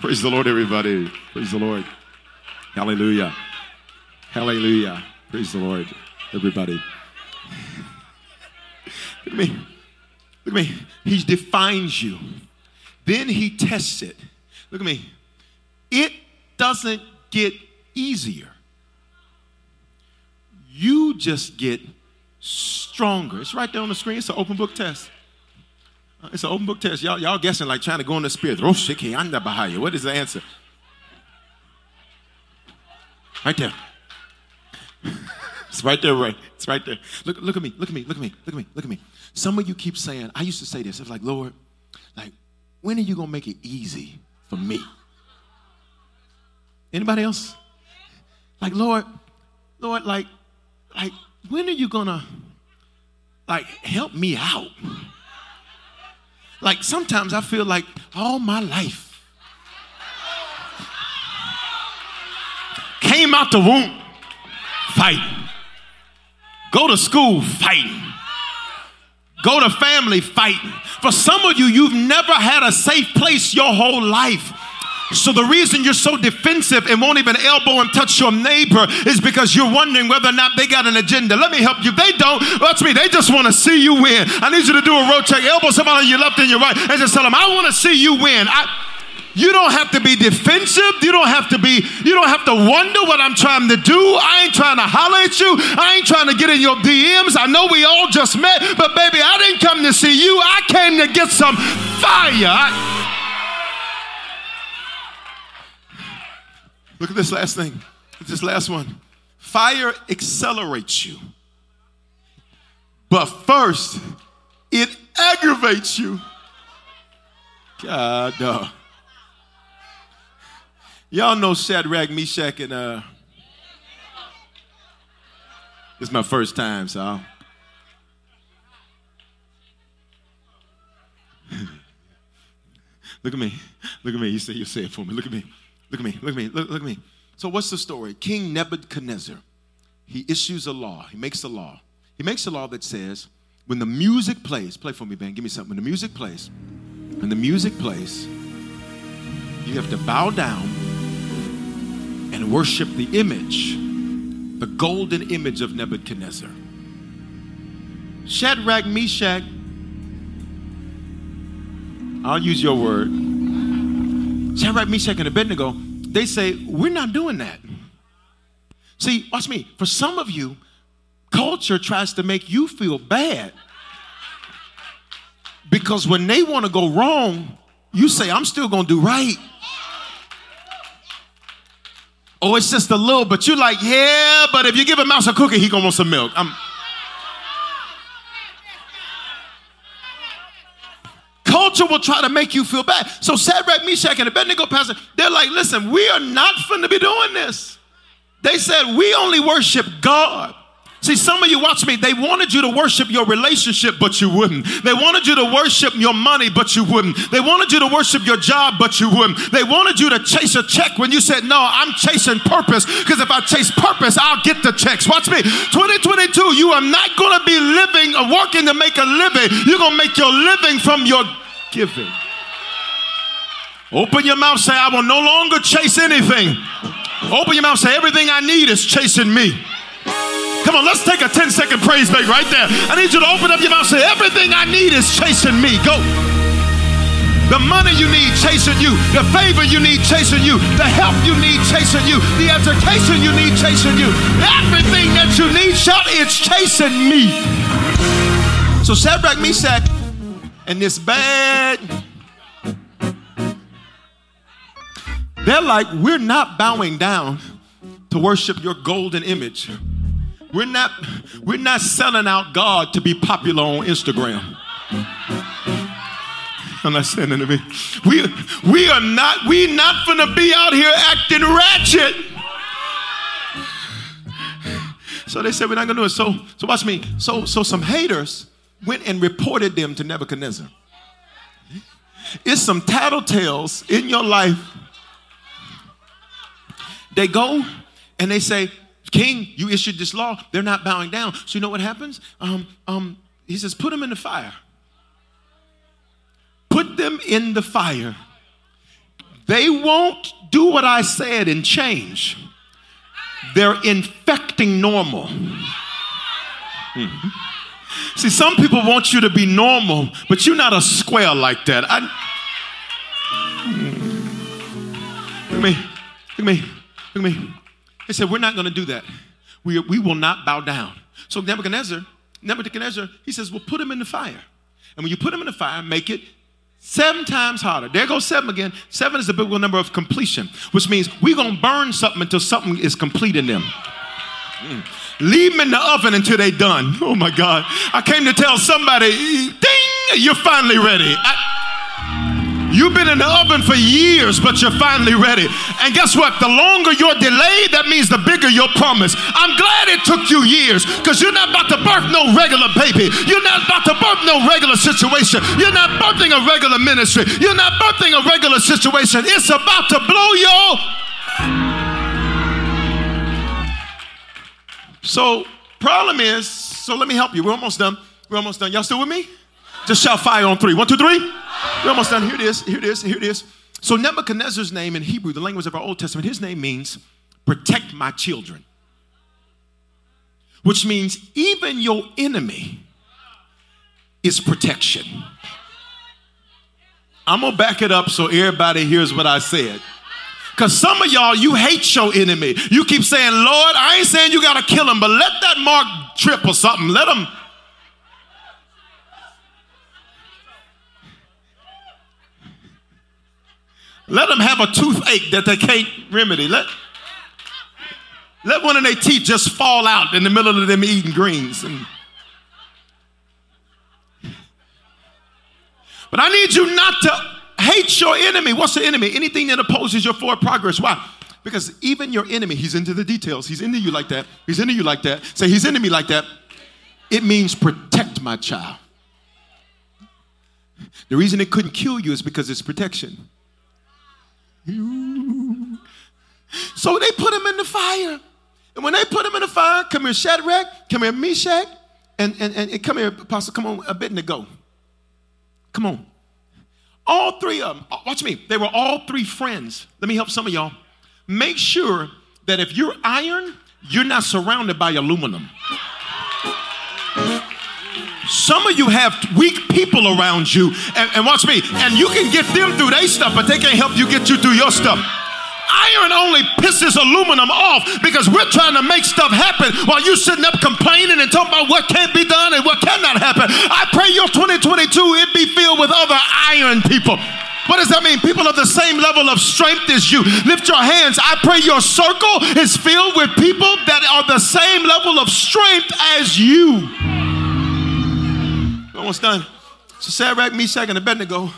Praise the Lord, everybody. Praise the Lord. Hallelujah. Hallelujah. Praise the Lord everybody. (laughs) Look at me. Look at me. He defines you. Then he tests it. Look at me. It doesn't get easier. You just get stronger. It's right there on the screen. It's an open book test. Uh, it's an open book test. Y'all, y'all guessing like trying to go in the spirit. Oh. What is the answer? Right there. It's right there, right? It's right there. Look, look at me, look at me, look at me, look at me, look at me. Some of you keep saying, I used to say this, it's like, Lord, like, when are you gonna make it easy for me? Anybody else? Like, Lord, Lord, like, like, when are you gonna like help me out? Like sometimes I feel like all my life came out the womb fighting. Go to school fighting. Go to family fighting. For some of you, you've never had a safe place your whole life. So the reason you're so defensive and won't even elbow and touch your neighbor is because you're wondering whether or not they got an agenda. Let me help you. They don't. Watch me. They just want to see you win. I need you to do a road check. Elbow somebody on your left and your right and just tell them, I want to see you win. I, you don't have to be defensive. You don't have to be, you don't have to wonder what I'm trying to do. I ain't trying to holler at you. I ain't trying to get in your DMs. I know we all just met, but baby, I didn't come to see you. I came to get some fire. I... Look at this last thing. This last one. Fire accelerates you. But first, it aggravates you. God, dog. Y'all know Shadrach, Meshach, and uh, It's my first time, so. (laughs) Look at me. Look at me. You say you say it for me. Look at me. Look at me. Look at me. Look, look at me. So what's the story? King Nebuchadnezzar, he issues a law. He makes a law. He makes a law that says, when the music plays, play for me, Ben. Give me something. When the music plays, when the music plays, you have to bow down and worship the image, the golden image of Nebuchadnezzar. Shadrach, Meshach, I'll use your word. Shadrach, Meshach, and Abednego, they say, We're not doing that. See, watch me. For some of you, culture tries to make you feel bad. Because when they want to go wrong, you say, I'm still going to do right. Oh, it's just a little, but you're like, yeah, but if you give a mouse a cookie, he gonna want some milk. I'm, culture will try to make you feel bad. So Shadrach, Meshach, and Abednego, Pastor, they're like, listen, we are not to be doing this. They said, we only worship God. See, some of you watch me, they wanted you to worship your relationship, but you wouldn't. They wanted you to worship your money, but you wouldn't. They wanted you to worship your job, but you wouldn't. They wanted you to chase a check when you said, No, I'm chasing purpose, because if I chase purpose, I'll get the checks. Watch me. 2022, you are not going to be living or working to make a living. You're going to make your living from your giving. Open your mouth, say, I will no longer chase anything. Open your mouth, say, everything I need is chasing me. Come on, let's take a 10 second praise break right there. I need you to open up your mouth say, Everything I need is chasing me. Go. The money you need chasing you, the favor you need chasing you, the help you need chasing you, the education you need chasing you, everything that you need, shout, it's chasing me. So Shadrach, Meshach, and this bad, they're like, we're not bowing down to worship your golden image. We're not, we're not selling out God to be popular on Instagram. I'm not saying to me. We, we are not, we not gonna be out here acting ratchet. So they said we're not gonna do it. So, so watch me. So, so some haters went and reported them to Nebuchadnezzar. It's some tattletales in your life. They go and they say, King, you issued this law. They're not bowing down. So you know what happens? Um, um, he says, put them in the fire. Put them in the fire. They won't do what I said and change. They're infecting normal. Mm-hmm. See, some people want you to be normal, but you're not a square like that. I, mm. look at me, look at me, look at me. They said, We're not going to do that. We, we will not bow down. So Nebuchadnezzar, Nebuchadnezzar, he says, Well, put him in the fire. And when you put him in the fire, make it seven times hotter. There goes seven again. Seven is the biblical number of completion, which means we're going to burn something until something is complete in them. Mm. Leave them in the oven until they're done. Oh my God. I came to tell somebody, ding, you're finally ready. I, You've been in the oven for years, but you're finally ready. And guess what? The longer you're delayed, that means the bigger your promise. I'm glad it took you years because you're not about to birth no regular baby. You're not about to birth no regular situation. You're not birthing a regular ministry. You're not birthing a regular situation. It's about to blow your. So, problem is, so let me help you. We're almost done. We're almost done. Y'all still with me? Just shout fire on three. One, two, three. We're almost done. Here it is. Here it is. Here it is. So Nebuchadnezzar's name in Hebrew, the language of our Old Testament, his name means protect my children. Which means even your enemy is protection. I'm gonna back it up so everybody hears what I said. Because some of y'all, you hate your enemy. You keep saying, Lord, I ain't saying you gotta kill him, but let that mark trip or something. Let him Let them have a toothache that they can't remedy. Let, let one of their teeth just fall out in the middle of them eating greens. And, but I need you not to hate your enemy. What's the enemy? Anything that opposes your forward progress. Why? Because even your enemy, he's into the details. He's into you like that. He's into you like that. Say, he's into me like that. It means protect my child. The reason it couldn't kill you is because it's protection. So they put him in the fire. And when they put him in the fire, come here, Shadrach, come here, Meshach, and, and, and come here, Apostle, come on, Abednego. Come on. All three of them, uh, watch me, they were all three friends. Let me help some of y'all. Make sure that if you're iron, you're not surrounded by aluminum. Some of you have weak people around you, and, and watch me, and you can get them through their stuff, but they can't help you get you through your stuff. Iron only pisses aluminum off because we're trying to make stuff happen while you're sitting up complaining and talking about what can't be done and what cannot happen. I pray your 2022 it be filled with other iron people. What does that mean? People of the same level of strength as you. Lift your hands. I pray your circle is filled with people that are the same level of strength as you. Almost done. So Shadrach, Meshach, and Abednego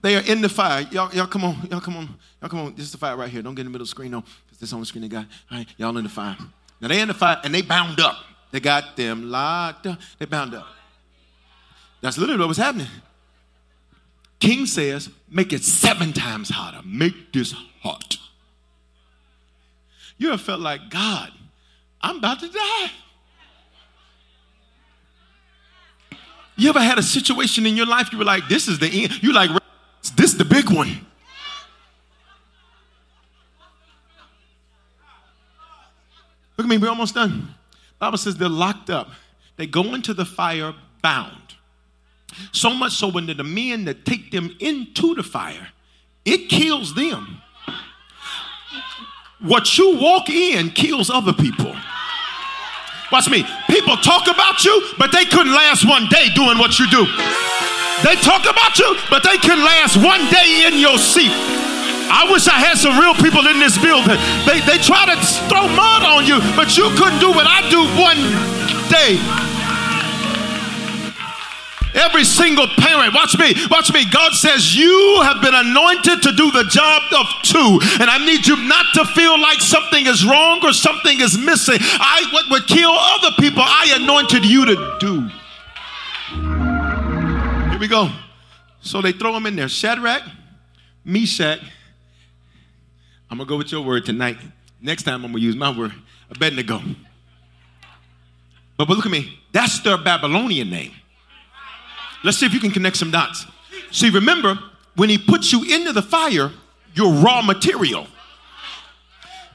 they are in the fire. Y'all, y'all come on. Y'all come on. Y'all come on. This is the fire right here. Don't get in the middle of the screen, no. Because this on the screen they got. All right, y'all in the fire. Now they in the fire and they bound up. They got them locked up. They bound up. That's literally what was happening. King says, make it seven times hotter. Make this hot. You ever felt like, God, I'm about to die. You ever had a situation in your life you were like, this is the end? You like, this is the big one. Look at me, we're almost done. Bible says they're locked up. They go into the fire bound. So much so when the men that take them into the fire, it kills them. What you walk in kills other people. Watch me. People talk about you, but they couldn't last one day doing what you do. They talk about you, but they can last one day in your seat. I wish I had some real people in this building. They, they try to throw mud on you, but you couldn't do what I do one day. Every single parent, watch me, watch me. God says you have been anointed to do the job of two, and I need you not to feel like something is wrong or something is missing. I what would kill other people, I anointed you to do Here we go. So they throw him in there. Shadrach, Meshach. I'm to go with your word tonight. Next time I'm to use my word. Abednego. But, but look at me. That's their Babylonian name. Let's see if you can connect some dots. See, remember, when he puts you into the fire, you're raw material.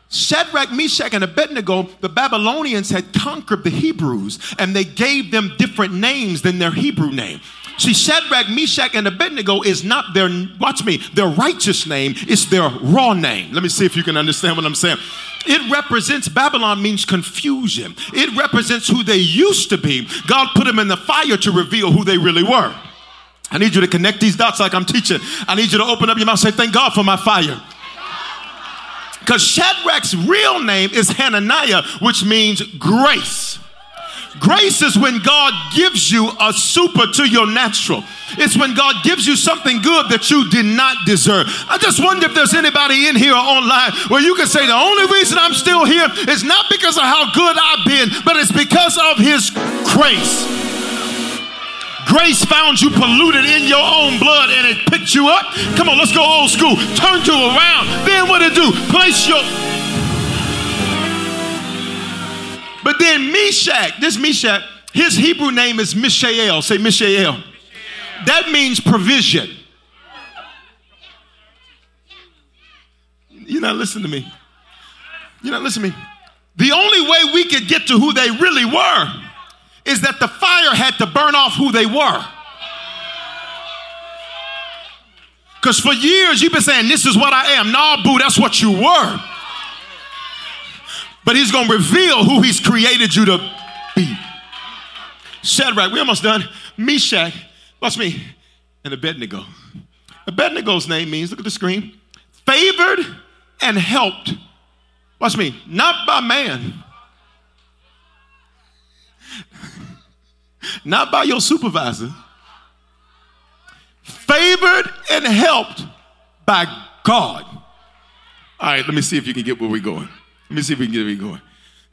Shadrach, Meshach, and Abednego, the Babylonians had conquered the Hebrews and they gave them different names than their Hebrew name. See, Shadrach, Meshach, and Abednego is not their, watch me, their righteous name, it's their raw name. Let me see if you can understand what I'm saying. It represents, Babylon means confusion. It represents who they used to be. God put them in the fire to reveal who they really were. I need you to connect these dots like I'm teaching. I need you to open up your mouth and say, Thank God for my fire. Because Shadrach's real name is Hananiah, which means grace. Grace is when God gives you a super to your natural. It's when God gives you something good that you did not deserve. I just wonder if there's anybody in here online where you can say the only reason I'm still here is not because of how good I've been, but it's because of His grace. Grace found you polluted in your own blood and it picked you up. Come on, let's go old school. Turn to around. Then what it do? Place your But then Meshach, this Meshach, his Hebrew name is Mishael. Say Mishael. That means provision. You're not listening to me. You're not listening to me. The only way we could get to who they really were is that the fire had to burn off who they were. Because for years you've been saying, This is what I am. Nah, boo, that's what you were but he's going to reveal who he's created you to be. Shadrach, we almost done. Meshach, watch me, and Abednego. Abednego's name means, look at the screen, favored and helped. Watch me, not by man, (laughs) not by your supervisor, favored and helped by God. All right, let me see if you can get where we're going. Let me see if we can get it going.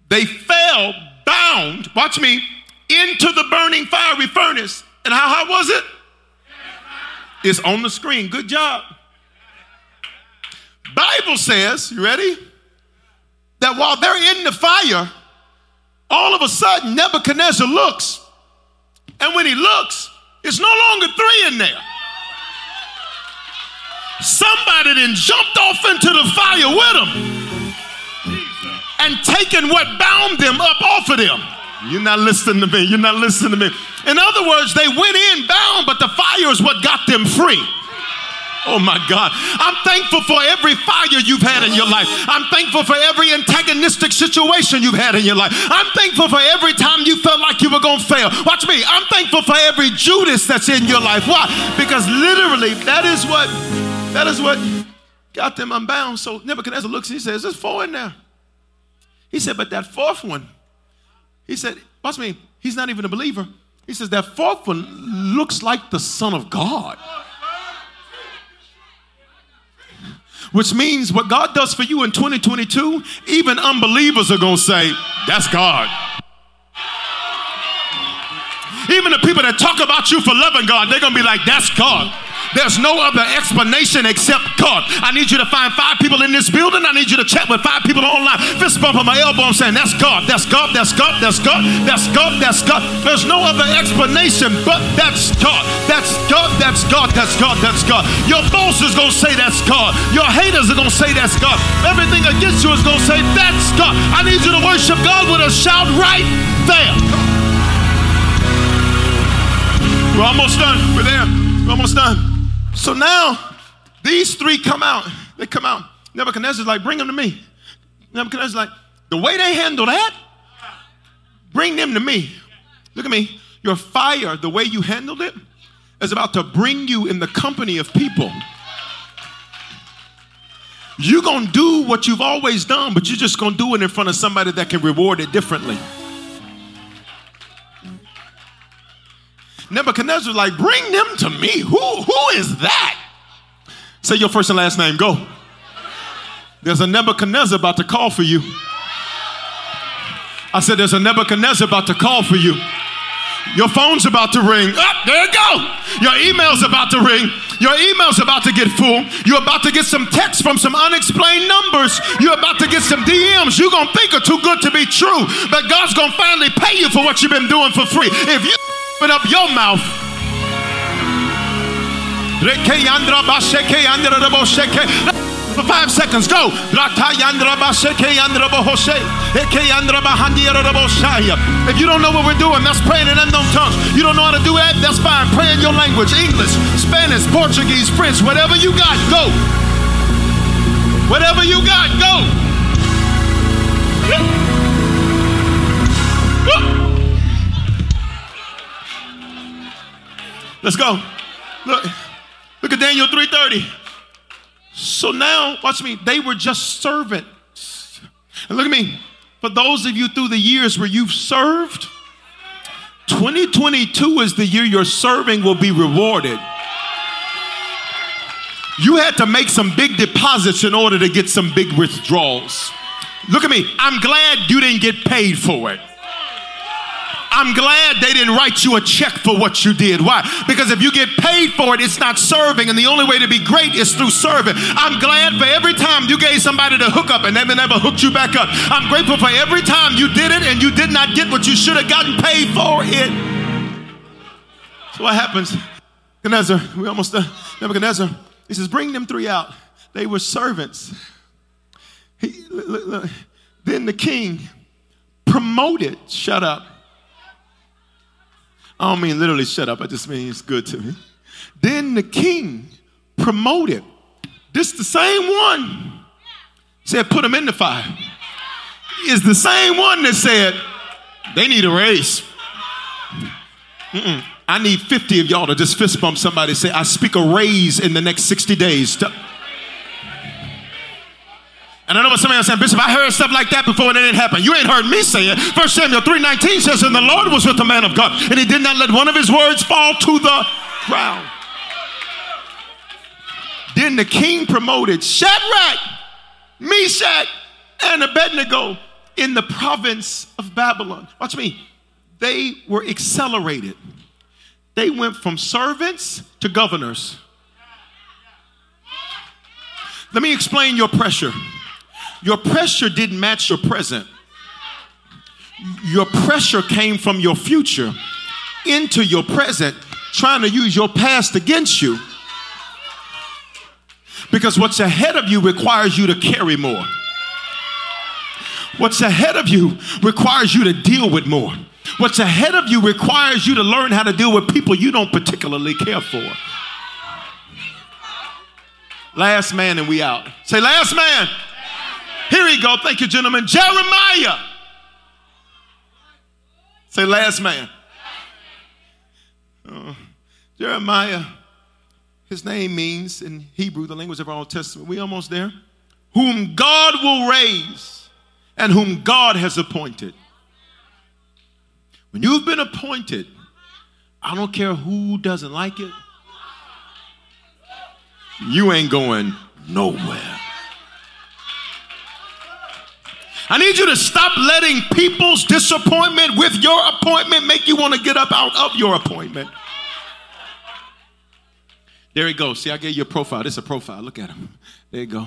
They fell bound, watch me, into the burning fiery furnace. And how hot was it? It's on the screen. Good job. Bible says, you ready? That while they're in the fire, all of a sudden Nebuchadnezzar looks. And when he looks, it's no longer three in there. Somebody then jumped off into the fire with them and taken what bound them up off of them. You're not listening to me. You're not listening to me. In other words, they went in bound, but the fire is what got them free. Oh my God. I'm thankful for every fire you've had in your life. I'm thankful for every antagonistic situation you've had in your life. I'm thankful for every time you felt like you were going to fail. Watch me. I'm thankful for every Judas that's in your life. Why? Because literally, that is what, that is what got them unbound. So Nebuchadnezzar looks, and he says, there's four in there. He said, but that fourth one, he said, watch me, he's not even a believer. He says, that fourth one looks like the Son of God. Which means what God does for you in 2022, even unbelievers are going to say, That's God. Even the people that talk about you for loving God, they're going to be like, That's God. There's no other explanation except God. I need you to find five people in this building. I need you to chat with five people online. Fist bump on my elbow. I'm saying, That's God. That's God. That's God. That's God. That's God. That's God. There's no other explanation but that's God. That's God. That's God. That's God. That's God. Your boss is going to say that's God. Your haters are going to say that's God. Everything against you is going to say that's God. I need you to worship God with a shout right there. We're almost done. We're there. We're almost done. So now these three come out. They come out. Nebuchadnezzar's like, bring them to me. Nebuchadnezzar's like, the way they handle that, bring them to me. Look at me. Your fire, the way you handled it, is about to bring you in the company of people. You're going to do what you've always done, but you're just going to do it in front of somebody that can reward it differently. Nebuchadnezzar was like, bring them to me. Who, who is that? Say your first and last name. Go. There's a Nebuchadnezzar about to call for you. I said, there's a Nebuchadnezzar about to call for you. Your phone's about to ring. Oh, there you go. Your email's about to ring. Your email's about to get full. You're about to get some texts from some unexplained numbers. You're about to get some DMs you're going to think are too good to be true. But God's going to finally pay you for what you've been doing for free. If you open up your mouth. For five seconds, go. If you don't know what we're doing, that's praying in unknown tongues. You don't know how to do that, that's fine. Pray in your language English, Spanish, Portuguese, French, whatever you got, go. Whatever you got, go. Let's go. Look, look at Daniel 3:30. So now, watch me. They were just servants. And look at me. For those of you through the years where you've served, 2022 is the year your serving will be rewarded. You had to make some big deposits in order to get some big withdrawals. Look at me. I'm glad you didn't get paid for it. I'm glad they didn't write you a check for what you did. Why? Because if you get paid for it, it's not serving, and the only way to be great is through serving. I'm glad for every time you gave somebody the hookup and they never hooked you back up. I'm grateful for every time you did it and you did not get what you should have gotten paid for it. So what happens? Nebuchadnezzar, we almost done. Nebuchadnezzar, he says, bring them three out. They were servants. He, look, look. Then the king promoted, shut up I don't mean literally shut up, I just mean it's good to me. Then the king promoted. This the same one. Said put them in the fire. Is the same one that said they need a raise. Mm-mm. i need 50 of y'all to just fist bump somebody say i speak a raise in the next 60 days and I know what somebody else saying, Bishop, I heard stuff like that before and it didn't happen. You ain't heard me say it. First Samuel 3.19 says, and the Lord was with the man of God, and he did not let one of his words fall to the ground. Then the king promoted Shadrach, Meshach, and Abednego in the province of Babylon. Watch me. They were accelerated. They went from servants to governors. Let me explain your pressure. Your pressure didn't match your present. Your pressure came from your future into your present, trying to use your past against you. Because what's ahead of you requires you to carry more. What's ahead of you requires you to deal with more. What's ahead of you requires you to learn how to deal with people you don't particularly care for. Last man, and we out. Say, last man. Here we go. Thank you, gentlemen. Jeremiah. Say, last man. Uh, Jeremiah, his name means in Hebrew, the language of our Old Testament, we almost there, whom God will raise and whom God has appointed. When you've been appointed, I don't care who doesn't like it, you ain't going nowhere. I need you to stop letting people's disappointment with your appointment make you want to get up out of your appointment. There he goes. See, I gave you a profile. This is a profile. Look at him. There you go.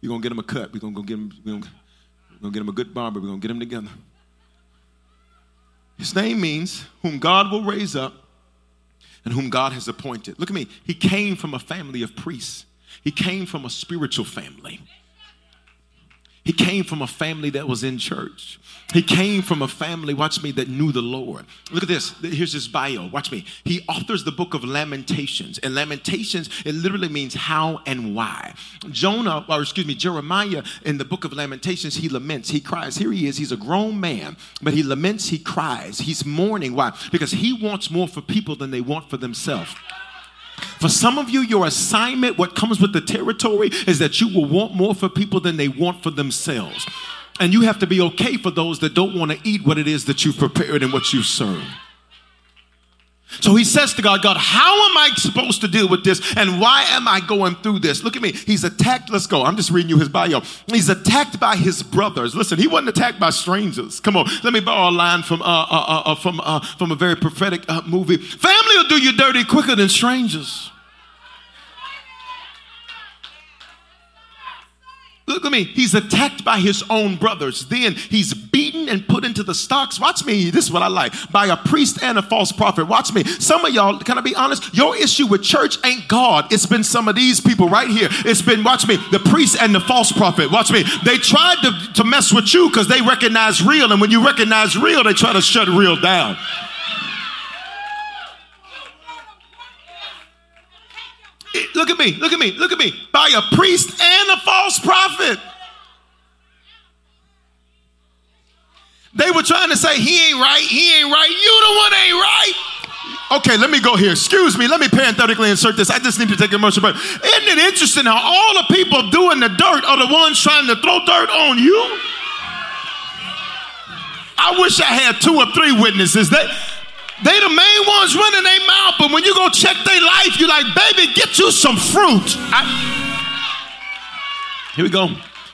You're going to get him a cut. We're going to go get him, we're going to get him a good barber. We're going to get him together. His name means whom God will raise up and whom God has appointed. Look at me. He came from a family of priests, he came from a spiritual family. He came from a family that was in church. He came from a family, watch me, that knew the Lord. Look at this. Here's his bio. Watch me. He authors the book of Lamentations. And Lamentations, it literally means how and why. Jonah, or excuse me, Jeremiah, in the book of Lamentations, he laments, he cries. Here he is. He's a grown man, but he laments, he cries. He's mourning. Why? Because he wants more for people than they want for themselves. For some of you, your assignment, what comes with the territory, is that you will want more for people than they want for themselves. And you have to be okay for those that don't want to eat what it is that you've prepared and what you serve. So he says to God, God, how am I supposed to deal with this? And why am I going through this? Look at me. He's attacked. Let's go. I'm just reading you his bio. He's attacked by his brothers. Listen, he wasn't attacked by strangers. Come on. Let me borrow a line from, uh, uh, uh, uh from, uh, from a very prophetic uh, movie. Family will do you dirty quicker than strangers. Look at me. He's attacked by his own brothers. Then he's beaten and put into the stocks. Watch me. This is what I like. By a priest and a false prophet. Watch me. Some of y'all, can I be honest? Your issue with church ain't God. It's been some of these people right here. It's been, watch me, the priest and the false prophet. Watch me. They tried to, to mess with you because they recognize real. And when you recognize real, they try to shut real down. Look at me, look at me, look at me. By a priest and a false prophet. They were trying to say, He ain't right, he ain't right, you the one ain't right. Okay, let me go here. Excuse me. Let me parenthetically insert this. I just need to take a commercial break. Isn't it interesting how all the people doing the dirt are the ones trying to throw dirt on you? I wish I had two or three witnesses. That they the main ones running their mouth, but when you go check their life, you're like, baby, get you some fruit. I... Here we go.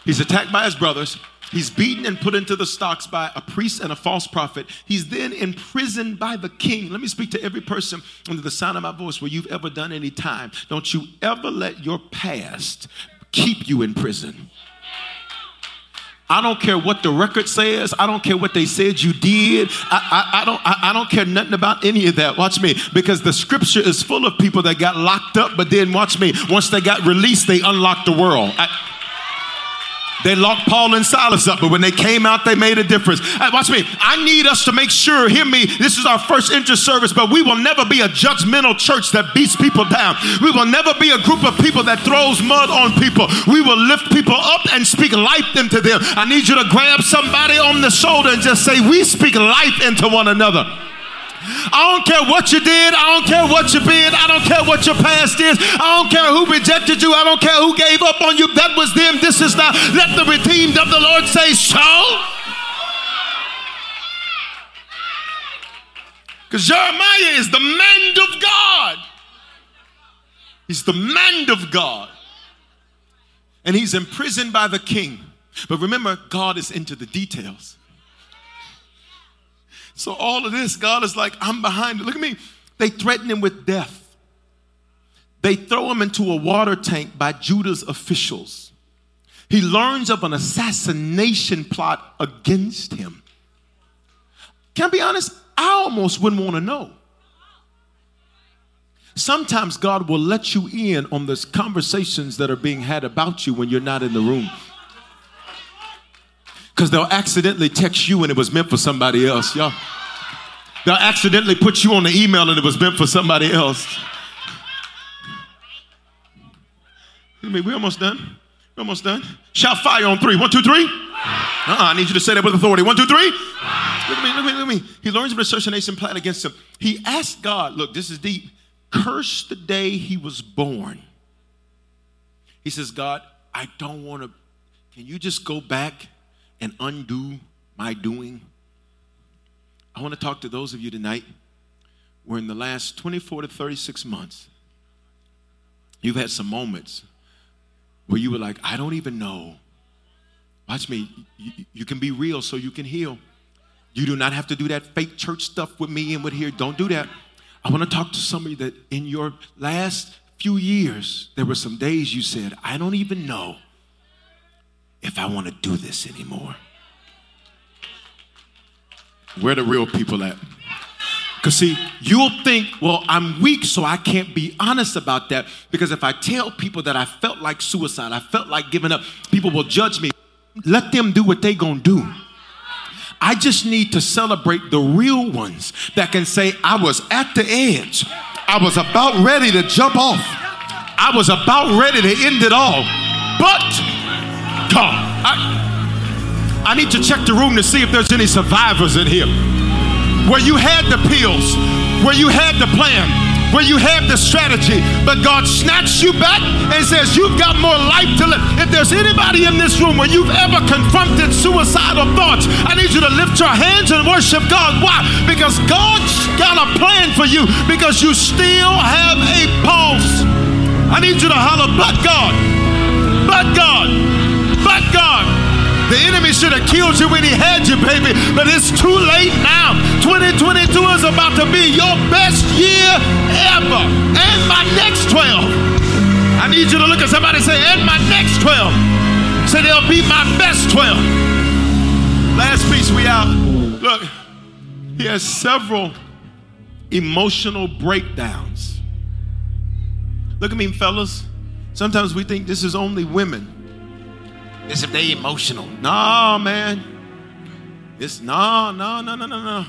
He's attacked by his brothers. He's beaten and put into the stocks by a priest and a false prophet. He's then imprisoned by the king. Let me speak to every person under the sound of my voice where you've ever done any time. Don't you ever let your past keep you in prison. I don't care what the record says. I don't care what they said you did. I, I, I don't, I, I, don't care nothing about any of that. Watch me. Because the scripture is full of people that got locked up, but then watch me. Once they got released, they unlocked the world. They locked Paul and Silas up, but when they came out, they made a difference. Hey, watch me. I need us to make sure, hear me, this is our first interest service, but we will never be a judgmental church that beats people down. We will never be a group of people that throws mud on people. We will lift people up and speak life into them. I need you to grab somebody on the shoulder and just say, We speak life into one another. I don't care what you did. I don't care what you been. I don't care what your past is. I don't care who rejected you. I don't care who gave up on you. That was them. This is now. Let the redeemed of the Lord say so. Because Jeremiah is the man of God. He's the man of God. and he's imprisoned by the king. But remember, God is into the details. So, all of this, God is like, I'm behind it. Look at me. They threaten him with death. They throw him into a water tank by Judah's officials. He learns of an assassination plot against him. Can I be honest? I almost wouldn't want to know. Sometimes God will let you in on the conversations that are being had about you when you're not in the room. Because they'll accidentally text you and it was meant for somebody else, y'all. They'll accidentally put you on the email and it was meant for somebody else. I mean, we almost done. We're almost done. Shout fire on three. One, two, three. Uh-uh, I need you to say that with authority. One, two, three. Look at me, look at me, look at me. He learns of an assassination plan against him. He asked God, look, this is deep. Curse the day he was born. He says, God, I don't want to. Can you just go back and undo my doing? I want to talk to those of you tonight where in the last 24 to 36 months, you've had some moments where you were like, I don't even know. Watch me. You, you, can be real so you can heal. You do not have to do that fake church stuff with me and with here. Don't do that. I want to talk to somebody that in your last few years, there were some days you said, I don't even know if I want to do this anymore. Where the real people at? Because, see, you'll think, well, I'm weak, so I can't be honest about that. Because if I tell people that I felt like suicide, I felt like giving up, people will judge me. Let them do what they gonna do. I just need to celebrate the real ones that can say, I was at the edge. I was about ready to jump off. I was about ready to end it all. But, God, I, I need to check the room to see if there's any survivors in here where you had the pills, where you had the plan, where you had the strategy, but God snatched you back and says, You've got more life to live. If there's anybody in this room where you've ever confronted suicidal thoughts, I need you to lift your hands and worship God. Why? Because God's got a plan for you, because you still have a pulse. I need you to holler, but God, but God. The enemy should have killed you when he had you, baby, but it's too late now. 2022 is about to be your best year ever. And my next 12. I need you to look at somebody and say, and my next 12. Say they'll be my best 12. Last piece we out. Look, he has several emotional breakdowns. Look at me, fellas. Sometimes we think this is only women as if they emotional. Nah, man. It's no, no, no, no, no, no.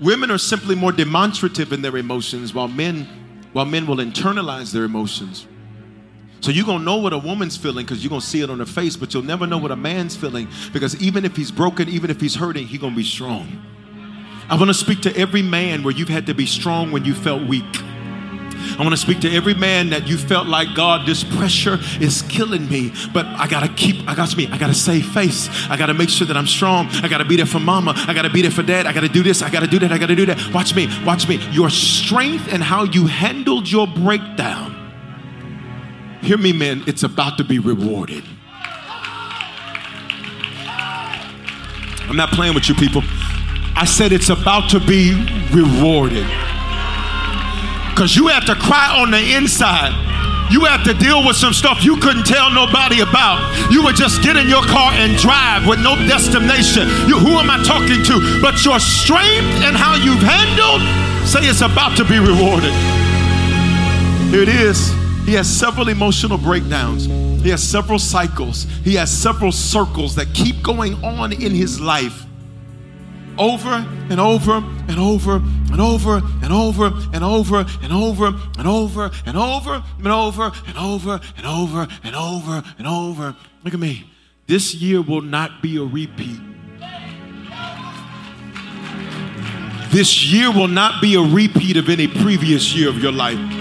Women are simply more demonstrative in their emotions, while men, while men will internalize their emotions. So you're gonna know what a woman's feeling because you're gonna see it on her face, but you'll never know what a man's feeling because even if he's broken, even if he's hurting, he's gonna be strong. I wanna speak to every man where you've had to be strong when you felt weak. I want to speak to every man that you felt like, God, this pressure is killing me, but I got to keep, I got to be, I got to save face. I got to make sure that I'm strong. I got to be there for mama. I got to be there for dad. I got to do this. I got to do that. I got to do that. Watch me, watch me. Your strength and how you handled your breakdown. Hear me, men, it's about to be rewarded. I'm not playing with you people. I said it's about to be rewarded because you have to cry on the inside. You have to deal with some stuff you couldn't tell nobody about. You would just get in your car and drive with no destination. You, who am I talking to? But your strength and how you've handled, say it's about to be rewarded. Here it is. He has several emotional breakdowns. He has several cycles. He has several circles that keep going on in his life over and over and over and over and over and over and over and over and over and over and over and over and over and over. Look at me. This year will not be a repeat. This year will not be a repeat of any previous year of your life.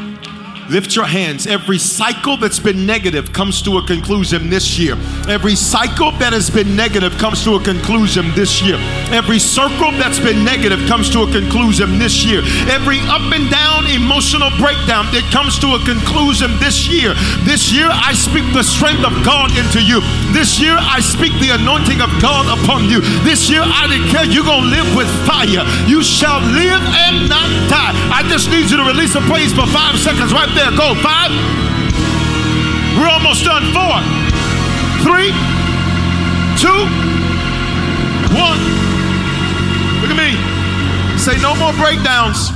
Lift your hands. Every cycle that's been negative comes to a conclusion this year. Every cycle that has been negative comes to a conclusion this year. Every circle that's been negative comes to a conclusion this year. Every up and down emotional breakdown it comes to a conclusion this year. This year I speak the strength of God into you. This year I speak the anointing of God upon you. This year I declare you're going to live with fire. You shall live and not die. I just need you to release a praise for five seconds right there there. Go. Five. We're almost done. Four, three, two, one. Look at me. Say no more breakdowns.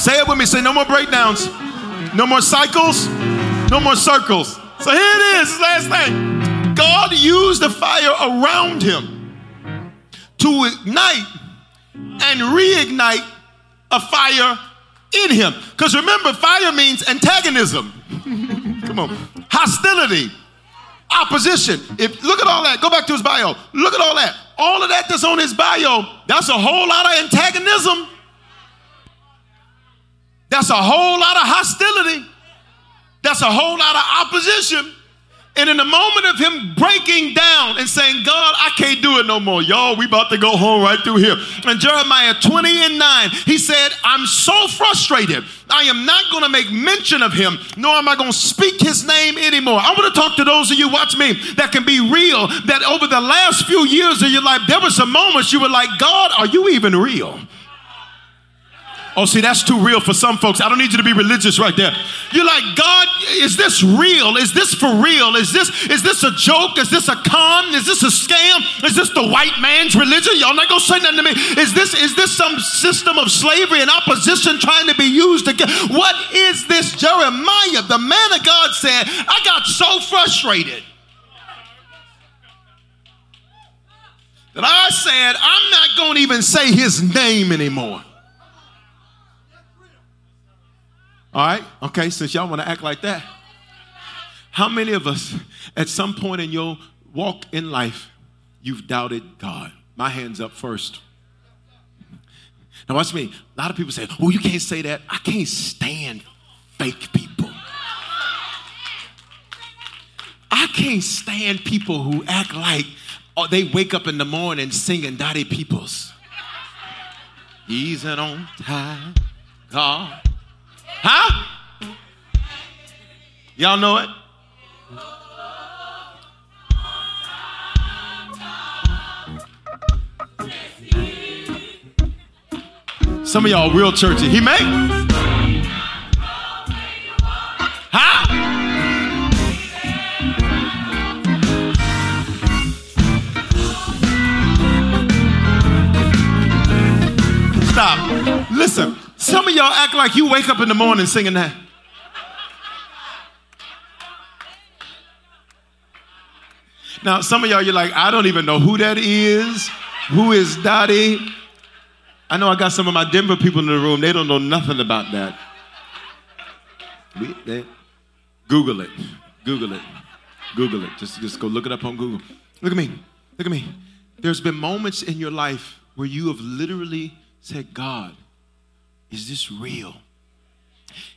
Say it with me. Say no more breakdowns. No more cycles. No more circles. So here it is. Last thing. God used the fire around him to ignite and reignite a fire in him. Because remember, fire means antagonism. Come on. Hostility. Opposition. If look at all that. Go back to his bio. Look at all that. All of that that's on his bio, that's a whole lot of antagonism. That's a whole lot of hostility. That's a whole lot of opposition. And in the moment of him breaking down and saying, God, I can't do it no more. Y'all, we about to go home right through here. And Jeremiah 20 and 9, he said, I'm so frustrated. I am not going to make mention of him, nor am I going to speak his name anymore. I want to talk to those of you, watch me, that can be real, that over the last few years of your life, there were some moments you were like, God, are you even real? Oh, see, that's too real for some folks. I don't need you to be religious right there. You're like, God, is this real? Is this for real? Is this is this a joke? Is this a con? Is this a scam? Is this the white man's religion? Y'all not gonna say nothing to me. Is this is this some system of slavery and opposition trying to be used again? What is this? Jeremiah, the man of God said, I got so frustrated. That I said, I'm not going to even say his name anymore. All right? Okay, since y'all want to act like that. How many of us at some point in your walk in life you've doubted God? My hands up first. Now watch me. A lot of people say, "Oh, you can't say that." I can't stand fake people. I can't stand people who act like oh, they wake up in the morning singing Dottie Peoples. He's an on time God. Huh? Y'all know it? Some of y'all real churchy. He may. Huh? Stop. Listen. Some of y'all act like you wake up in the morning singing that. Now, some of y'all, you're like, I don't even know who that is. Who is Dottie? I know I got some of my Denver people in the room. They don't know nothing about that. We, they, Google it. Google it. Google it. Just, just go look it up on Google. Look at me. Look at me. There's been moments in your life where you have literally said, God, is this real?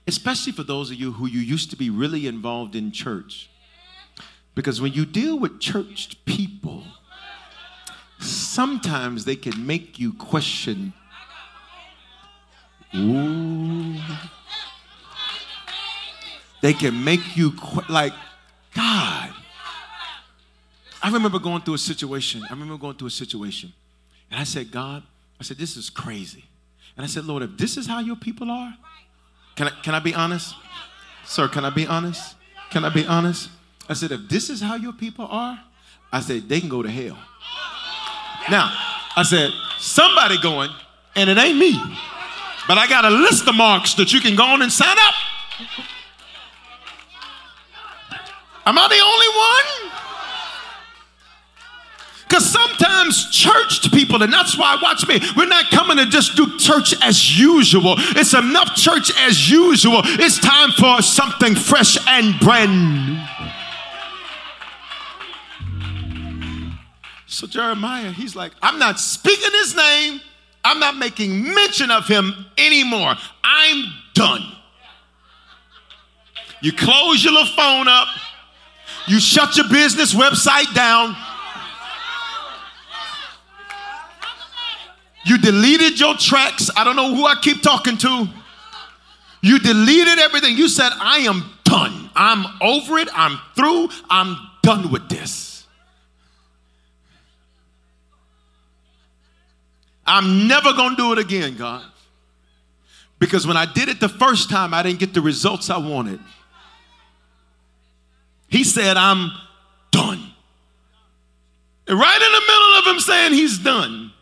Especially for those of you who you used to be really involved in church. Because when you deal with church people, sometimes they can make you question. Ooh. They can make you qu- like, God. I remember going through a situation. I remember going through a situation. And I said, God, I said, this is crazy. And I said, Lord, if this is how your people are, can I, can I be honest? Sir, can I be honest? Can I be honest? I said, if this is how your people are, I said, they can go to hell. Now, I said, somebody going, and it ain't me. But I got a list of marks that you can go on and sign up. Am I the only one? Because sometimes church people, and that's why, watch me, we're not coming to just do church as usual. It's enough church as usual. It's time for something fresh and brand new. So Jeremiah, he's like, I'm not speaking his name. I'm not making mention of him anymore. I'm done. You close your little phone up. You shut your business website down. You deleted your tracks. I don't know who I keep talking to. You deleted everything. You said, I am done. I'm over it. I'm through. I'm done with this. I'm never going to do it again, God. Because when I did it the first time, I didn't get the results I wanted. He said, I'm done. And right in the middle of him saying he's done,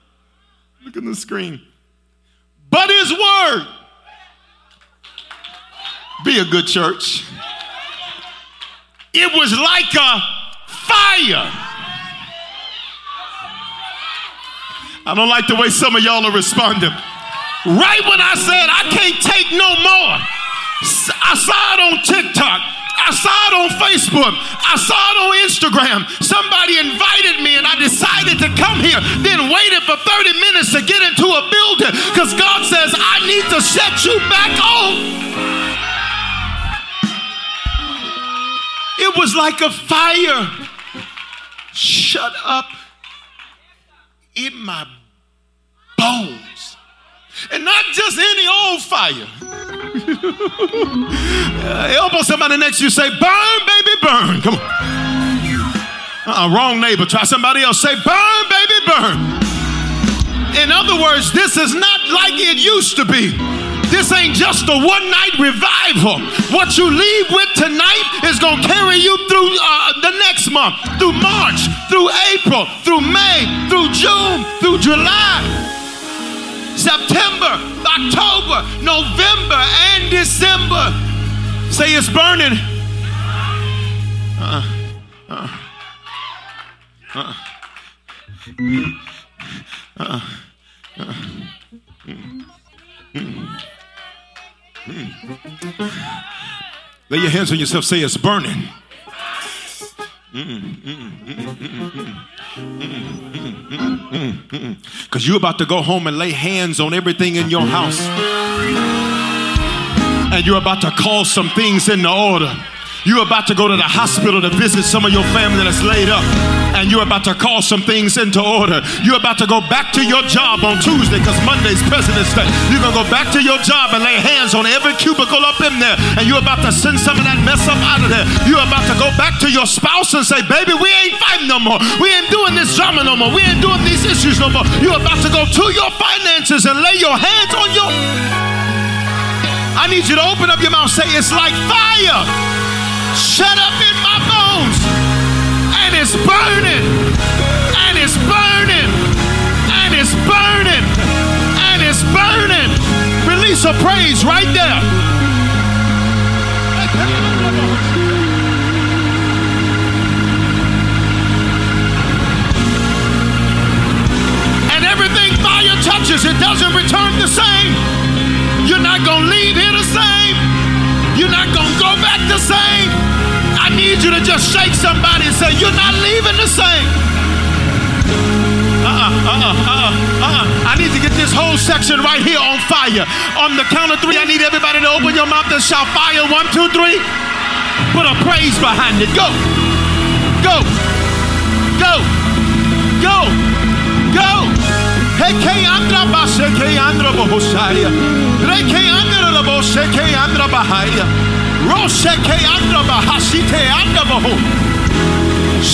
Look at the screen. But his word. Be a good church. It was like a fire. I don't like the way some of y'all are responding. Right when I said I can't take no more, I saw it on TikTok. I saw it on Facebook. I saw it on Instagram. Somebody invited me and I decided to come here, then waited for 30 minutes to get into a building because God says, I need to set you back on. It was like a fire shut up in my bones. And not just any old fire (laughs) uh, elbow somebody next to you, say, Burn, baby, burn. Come on. Uh-uh, wrong neighbor. Try somebody else. Say, Burn, baby, burn. In other words, this is not like it used to be. This ain't just a one night revival. What you leave with tonight is going to carry you through uh, the next month, through March, through April, through May, through June, through July. September, October, November, and December. Say it's burning. Uh, uh, uh, uh, Uh. Uh. Lay your hands on yourself, say it's burning. Because you're about to go home and lay hands on everything in your house. And you're about to call some things into order. You're about to go to the hospital to visit some of your family that's laid up, and you're about to call some things into order. You're about to go back to your job on Tuesday because Monday's President's Day. You're going to go back to your job and lay hands on every cubicle up in there, and you're about to send some of that mess up out of there. You're about to go back to your spouse and say, Baby, we ain't fighting no more. We ain't doing this drama no more. We ain't doing these issues no more. You're about to go to your finances and lay your hands on your. I need you to open up your mouth, say, It's like fire shut up in my bones. And it's burning. And it's burning. And it's burning. And it's burning. Release a praise right there. And everything fire touches, it doesn't return the same. You're not going to leave here the same. You're not going to go back the same. You to just shake somebody and say, You're not leaving the same. Uh-uh, uh-uh, uh-uh, uh-uh. I need to get this whole section right here on fire. On the count of three, I need everybody to open your mouth and shout fire. One, two, three. Put a praise behind it. Go. Go. Go. Go. Go. Heke andra baseke andra bohosaya. Reke andra laboseke andra bahaya.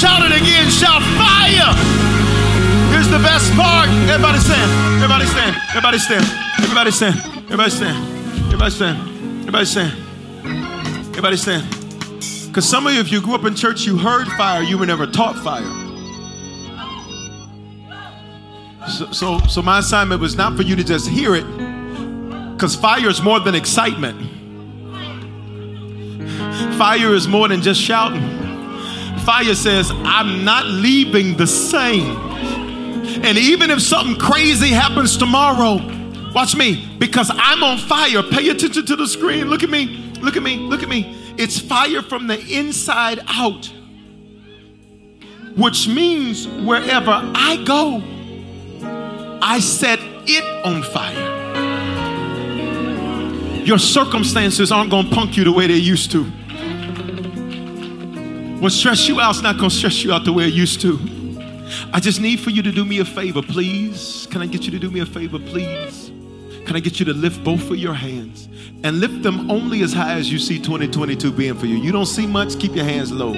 Shout it again. Shout fire. Here's the best part. Everybody stand. Everybody stand. Everybody stand. Everybody stand. Everybody stand. Everybody stand. Everybody stand. Everybody stand. Because some of you, if you grew up in church, you heard fire, you were never taught fire. So, so, so my assignment was not for you to just hear it, because fire is more than excitement. Fire is more than just shouting. Fire says, I'm not leaving the same. And even if something crazy happens tomorrow, watch me, because I'm on fire. Pay attention to the screen. Look at me. Look at me. Look at me. It's fire from the inside out, which means wherever I go, I set it on fire. Your circumstances aren't going to punk you the way they used to. What stress you out is not going to stress you out the way it used to. I just need for you to do me a favor, please. Can I get you to do me a favor, please? Can I get you to lift both of your hands and lift them only as high as you see 2022 being for you? You don't see much, keep your hands low.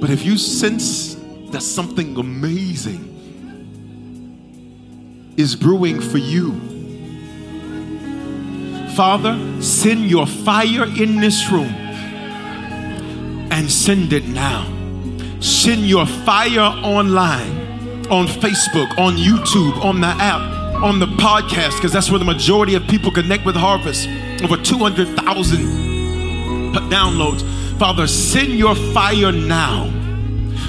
But if you sense that something amazing is brewing for you, Father, send your fire in this room and send it now. Send your fire online, on Facebook, on YouTube, on the app, on the podcast, because that's where the majority of people connect with Harvest. Over 200,000 downloads. Father, send your fire now.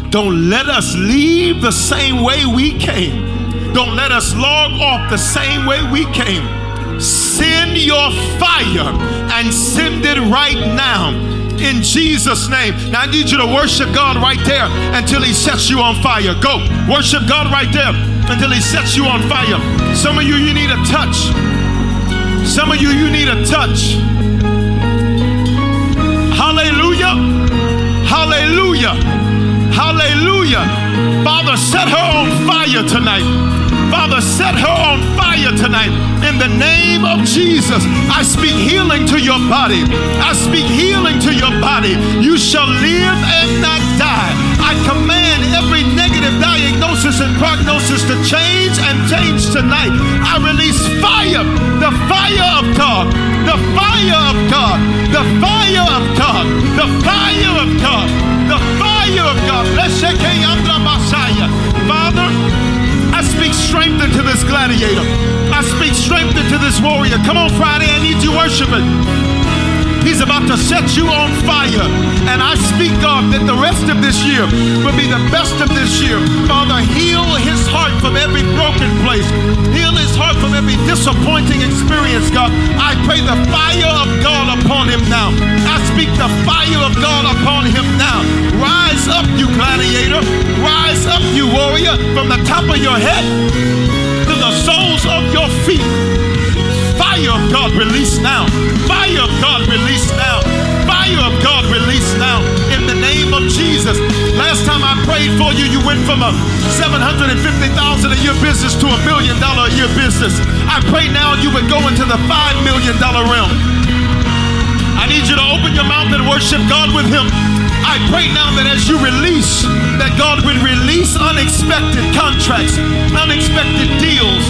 Don't let us leave the same way we came. Don't let us log off the same way we came. Send your fire and send it right now in Jesus' name. Now I need you to worship God right there until He sets you on fire. Go worship God right there until He sets you on fire. Some of you, you need a touch. Some of you, you need a touch. Hallelujah. Hallelujah. Hallelujah. Father, set her on fire tonight. Father, set her on fire tonight. In the name of Jesus, I speak healing to your body. I speak healing to your body. You shall live and not die. I command every negative diagnosis and prognosis to change and change tonight. I release fire, the fire of God, the fire of God, the fire of God, the fire of God, the fire of God. Let's shake Messiah. Speak strength into this gladiator. I speak strength into this warrior. Come on, Friday, I need you worshiping. He's about to set you on fire. And I speak, God, that the rest of this year will be the best of this year. Father, heal his heart from every broken place. Heal heart from every disappointing experience, God. I pray the fire of God upon him now. I speak the fire of God upon him now. Rise up, you gladiator. Rise up, you warrior, from the top of your head to the soles of your feet. Fire of God release now. Fire of God release now. Fire of God prayed for you, you went from a 750,000 a year business to a million dollar a year business. I pray now you would go into the $5 million realm. I need you to open your mouth and worship God with Him. I pray now that as you release, that God would release unexpected contracts, unexpected deals,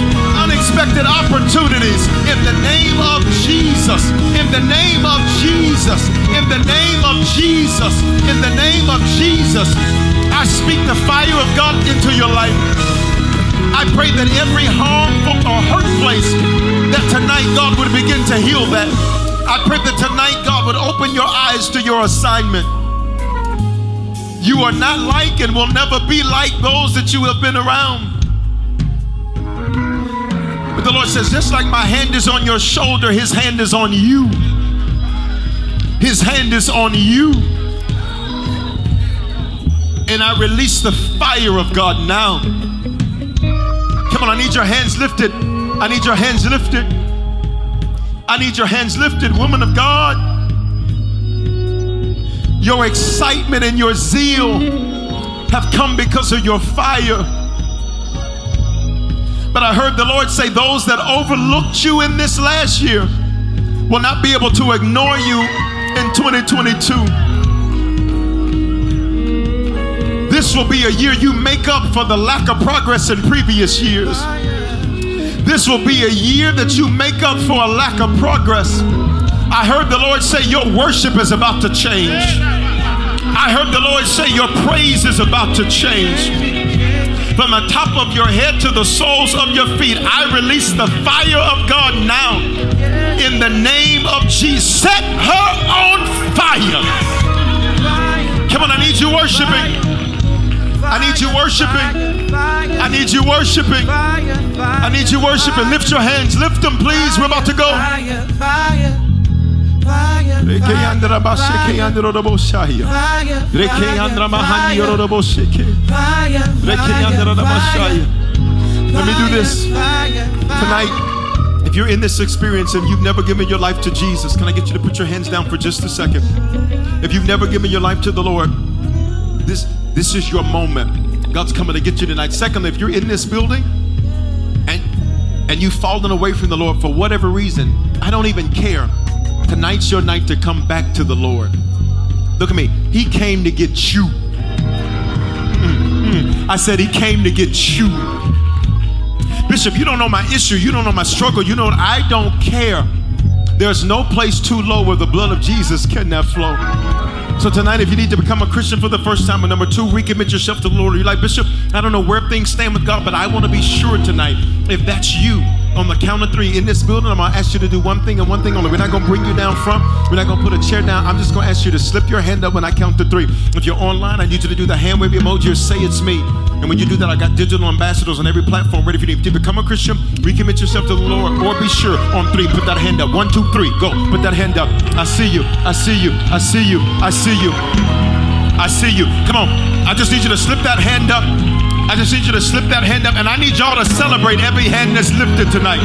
unexpected opportunities in the name of Jesus. In the name of Jesus. In the name of Jesus. In the name of Jesus. I speak the fire of God into your life. I pray that every harmful or hurt place, that tonight God would begin to heal that. I pray that tonight God would open your eyes to your assignment. You are not like and will never be like those that you have been around. But the Lord says, just like my hand is on your shoulder, His hand is on you. His hand is on you. And I release the fire of God now. Come on, I need your hands lifted. I need your hands lifted. I need your hands lifted, woman of God your excitement and your zeal have come because of your fire. But I heard the Lord say, Those that overlooked you in this last year will not be able to ignore you in 2022. This will be a year you make up for the lack of progress in previous years. This will be a year that you make up for a lack of progress. I heard the Lord say, Your worship is about to change. I heard the Lord say, Your praise is about to change. From the top of your head to the soles of your feet, I release the fire of God now. In the name of Jesus, set her on fire. Come on, I need you worshiping. I need you worshiping. I need you worshiping. I need you worshiping. Lift your hands. Lift them, please. We're about to go. Reke andra bashe andro robo shaya. Reke andra mahani robo sheke. Reke andra robo. Let me do this tonight. If you're in this experience and you've never given your life to Jesus, can I get you to put your hands down for just a second? If you've never given your life to the Lord, this this is your moment. God's coming to get you tonight. Secondly, if you're in this building and and you've fallen away from the Lord for whatever reason, I don't even care. Tonight's your night to come back to the Lord. Look at me. He came to get you. Mm-hmm. I said he came to get you. Bishop, you don't know my issue. You don't know my struggle. You know, I don't care. There's no place too low where the blood of Jesus cannot flow. So tonight, if you need to become a Christian for the first time, and number two, recommit yourself to the Lord. You're like, Bishop, I don't know where things stand with God, but I want to be sure tonight. If that's you, on the count of three in this building, I'm gonna ask you to do one thing and one thing only. We're not gonna bring you down front. We're not gonna put a chair down. I'm just gonna ask you to slip your hand up when I count to three. If you're online, I need you to do the hand wave emoji or say it's me. And when you do that, I got digital ambassadors on every platform ready for you. To become a Christian, recommit yourself to the Lord, or be sure on three, put that hand up. One, two, three, go. Put that hand up. I see you. I see you. I see you. I see you. I see you. Come on. I just need you to slip that hand up. I just need you to slip that hand up, and I need y'all to celebrate every hand that's lifted tonight.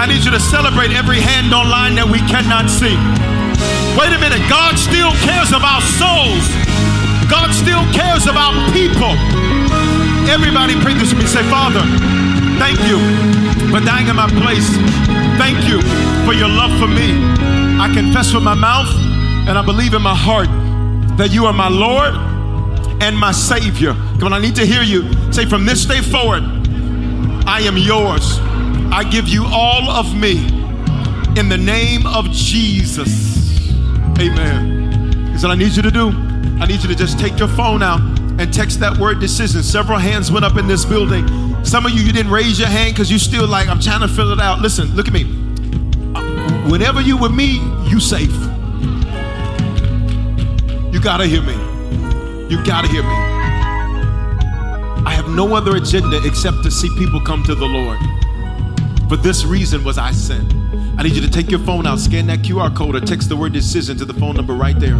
I need you to celebrate every hand online that we cannot see. Wait a minute, God still cares about souls. God still cares about people. Everybody pray this with me. Say, Father, thank you for dying in my place. Thank you for your love for me. I confess with my mouth and I believe in my heart that you are my Lord and my Savior. Come on, I need to hear you say, from this day forward, I am yours. I give you all of me in the name of Jesus. Amen. Is what I need you to do. I need you to just take your phone out and text that word decision. Several hands went up in this building. Some of you, you didn't raise your hand because you still like, I'm trying to fill it out. Listen, look at me. Whenever you with me, you safe. You gotta hear me. You gotta hear me. No other agenda except to see people come to the Lord. For this reason was I sent. I need you to take your phone out, scan that QR code, or text the word decision to the phone number right there.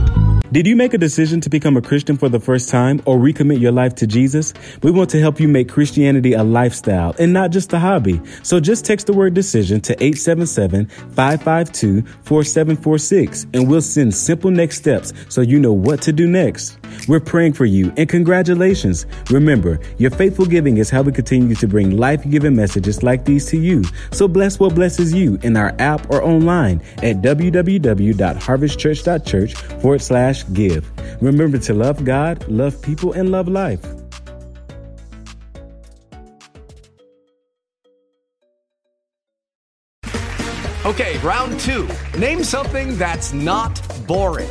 Did you make a decision to become a Christian for the first time or recommit your life to Jesus? We want to help you make Christianity a lifestyle and not just a hobby. So just text the word decision to 877-552-4746 and we'll send simple next steps so you know what to do next. We're praying for you and congratulations. Remember, your faithful giving is how we continue to bring life-giving messages like these to you. So bless what blesses you in our app or online at www.harvestchurch.church forward slash give. Remember to love God, love people, and love life. Okay, round two. Name something that's not boring.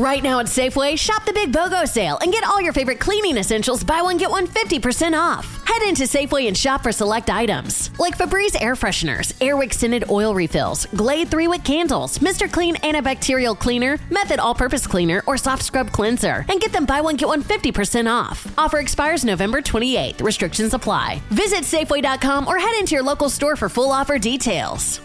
Right now at Safeway, shop the Big BOGO sale and get all your favorite cleaning essentials buy one, get one 50% off. Head into Safeway and shop for select items like Febreze air fresheners, Airwick scented oil refills, Glade 3 wick candles, Mr. Clean antibacterial cleaner, Method all purpose cleaner, or soft scrub cleanser, and get them buy one, get one 50% off. Offer expires November 28th. Restrictions apply. Visit Safeway.com or head into your local store for full offer details.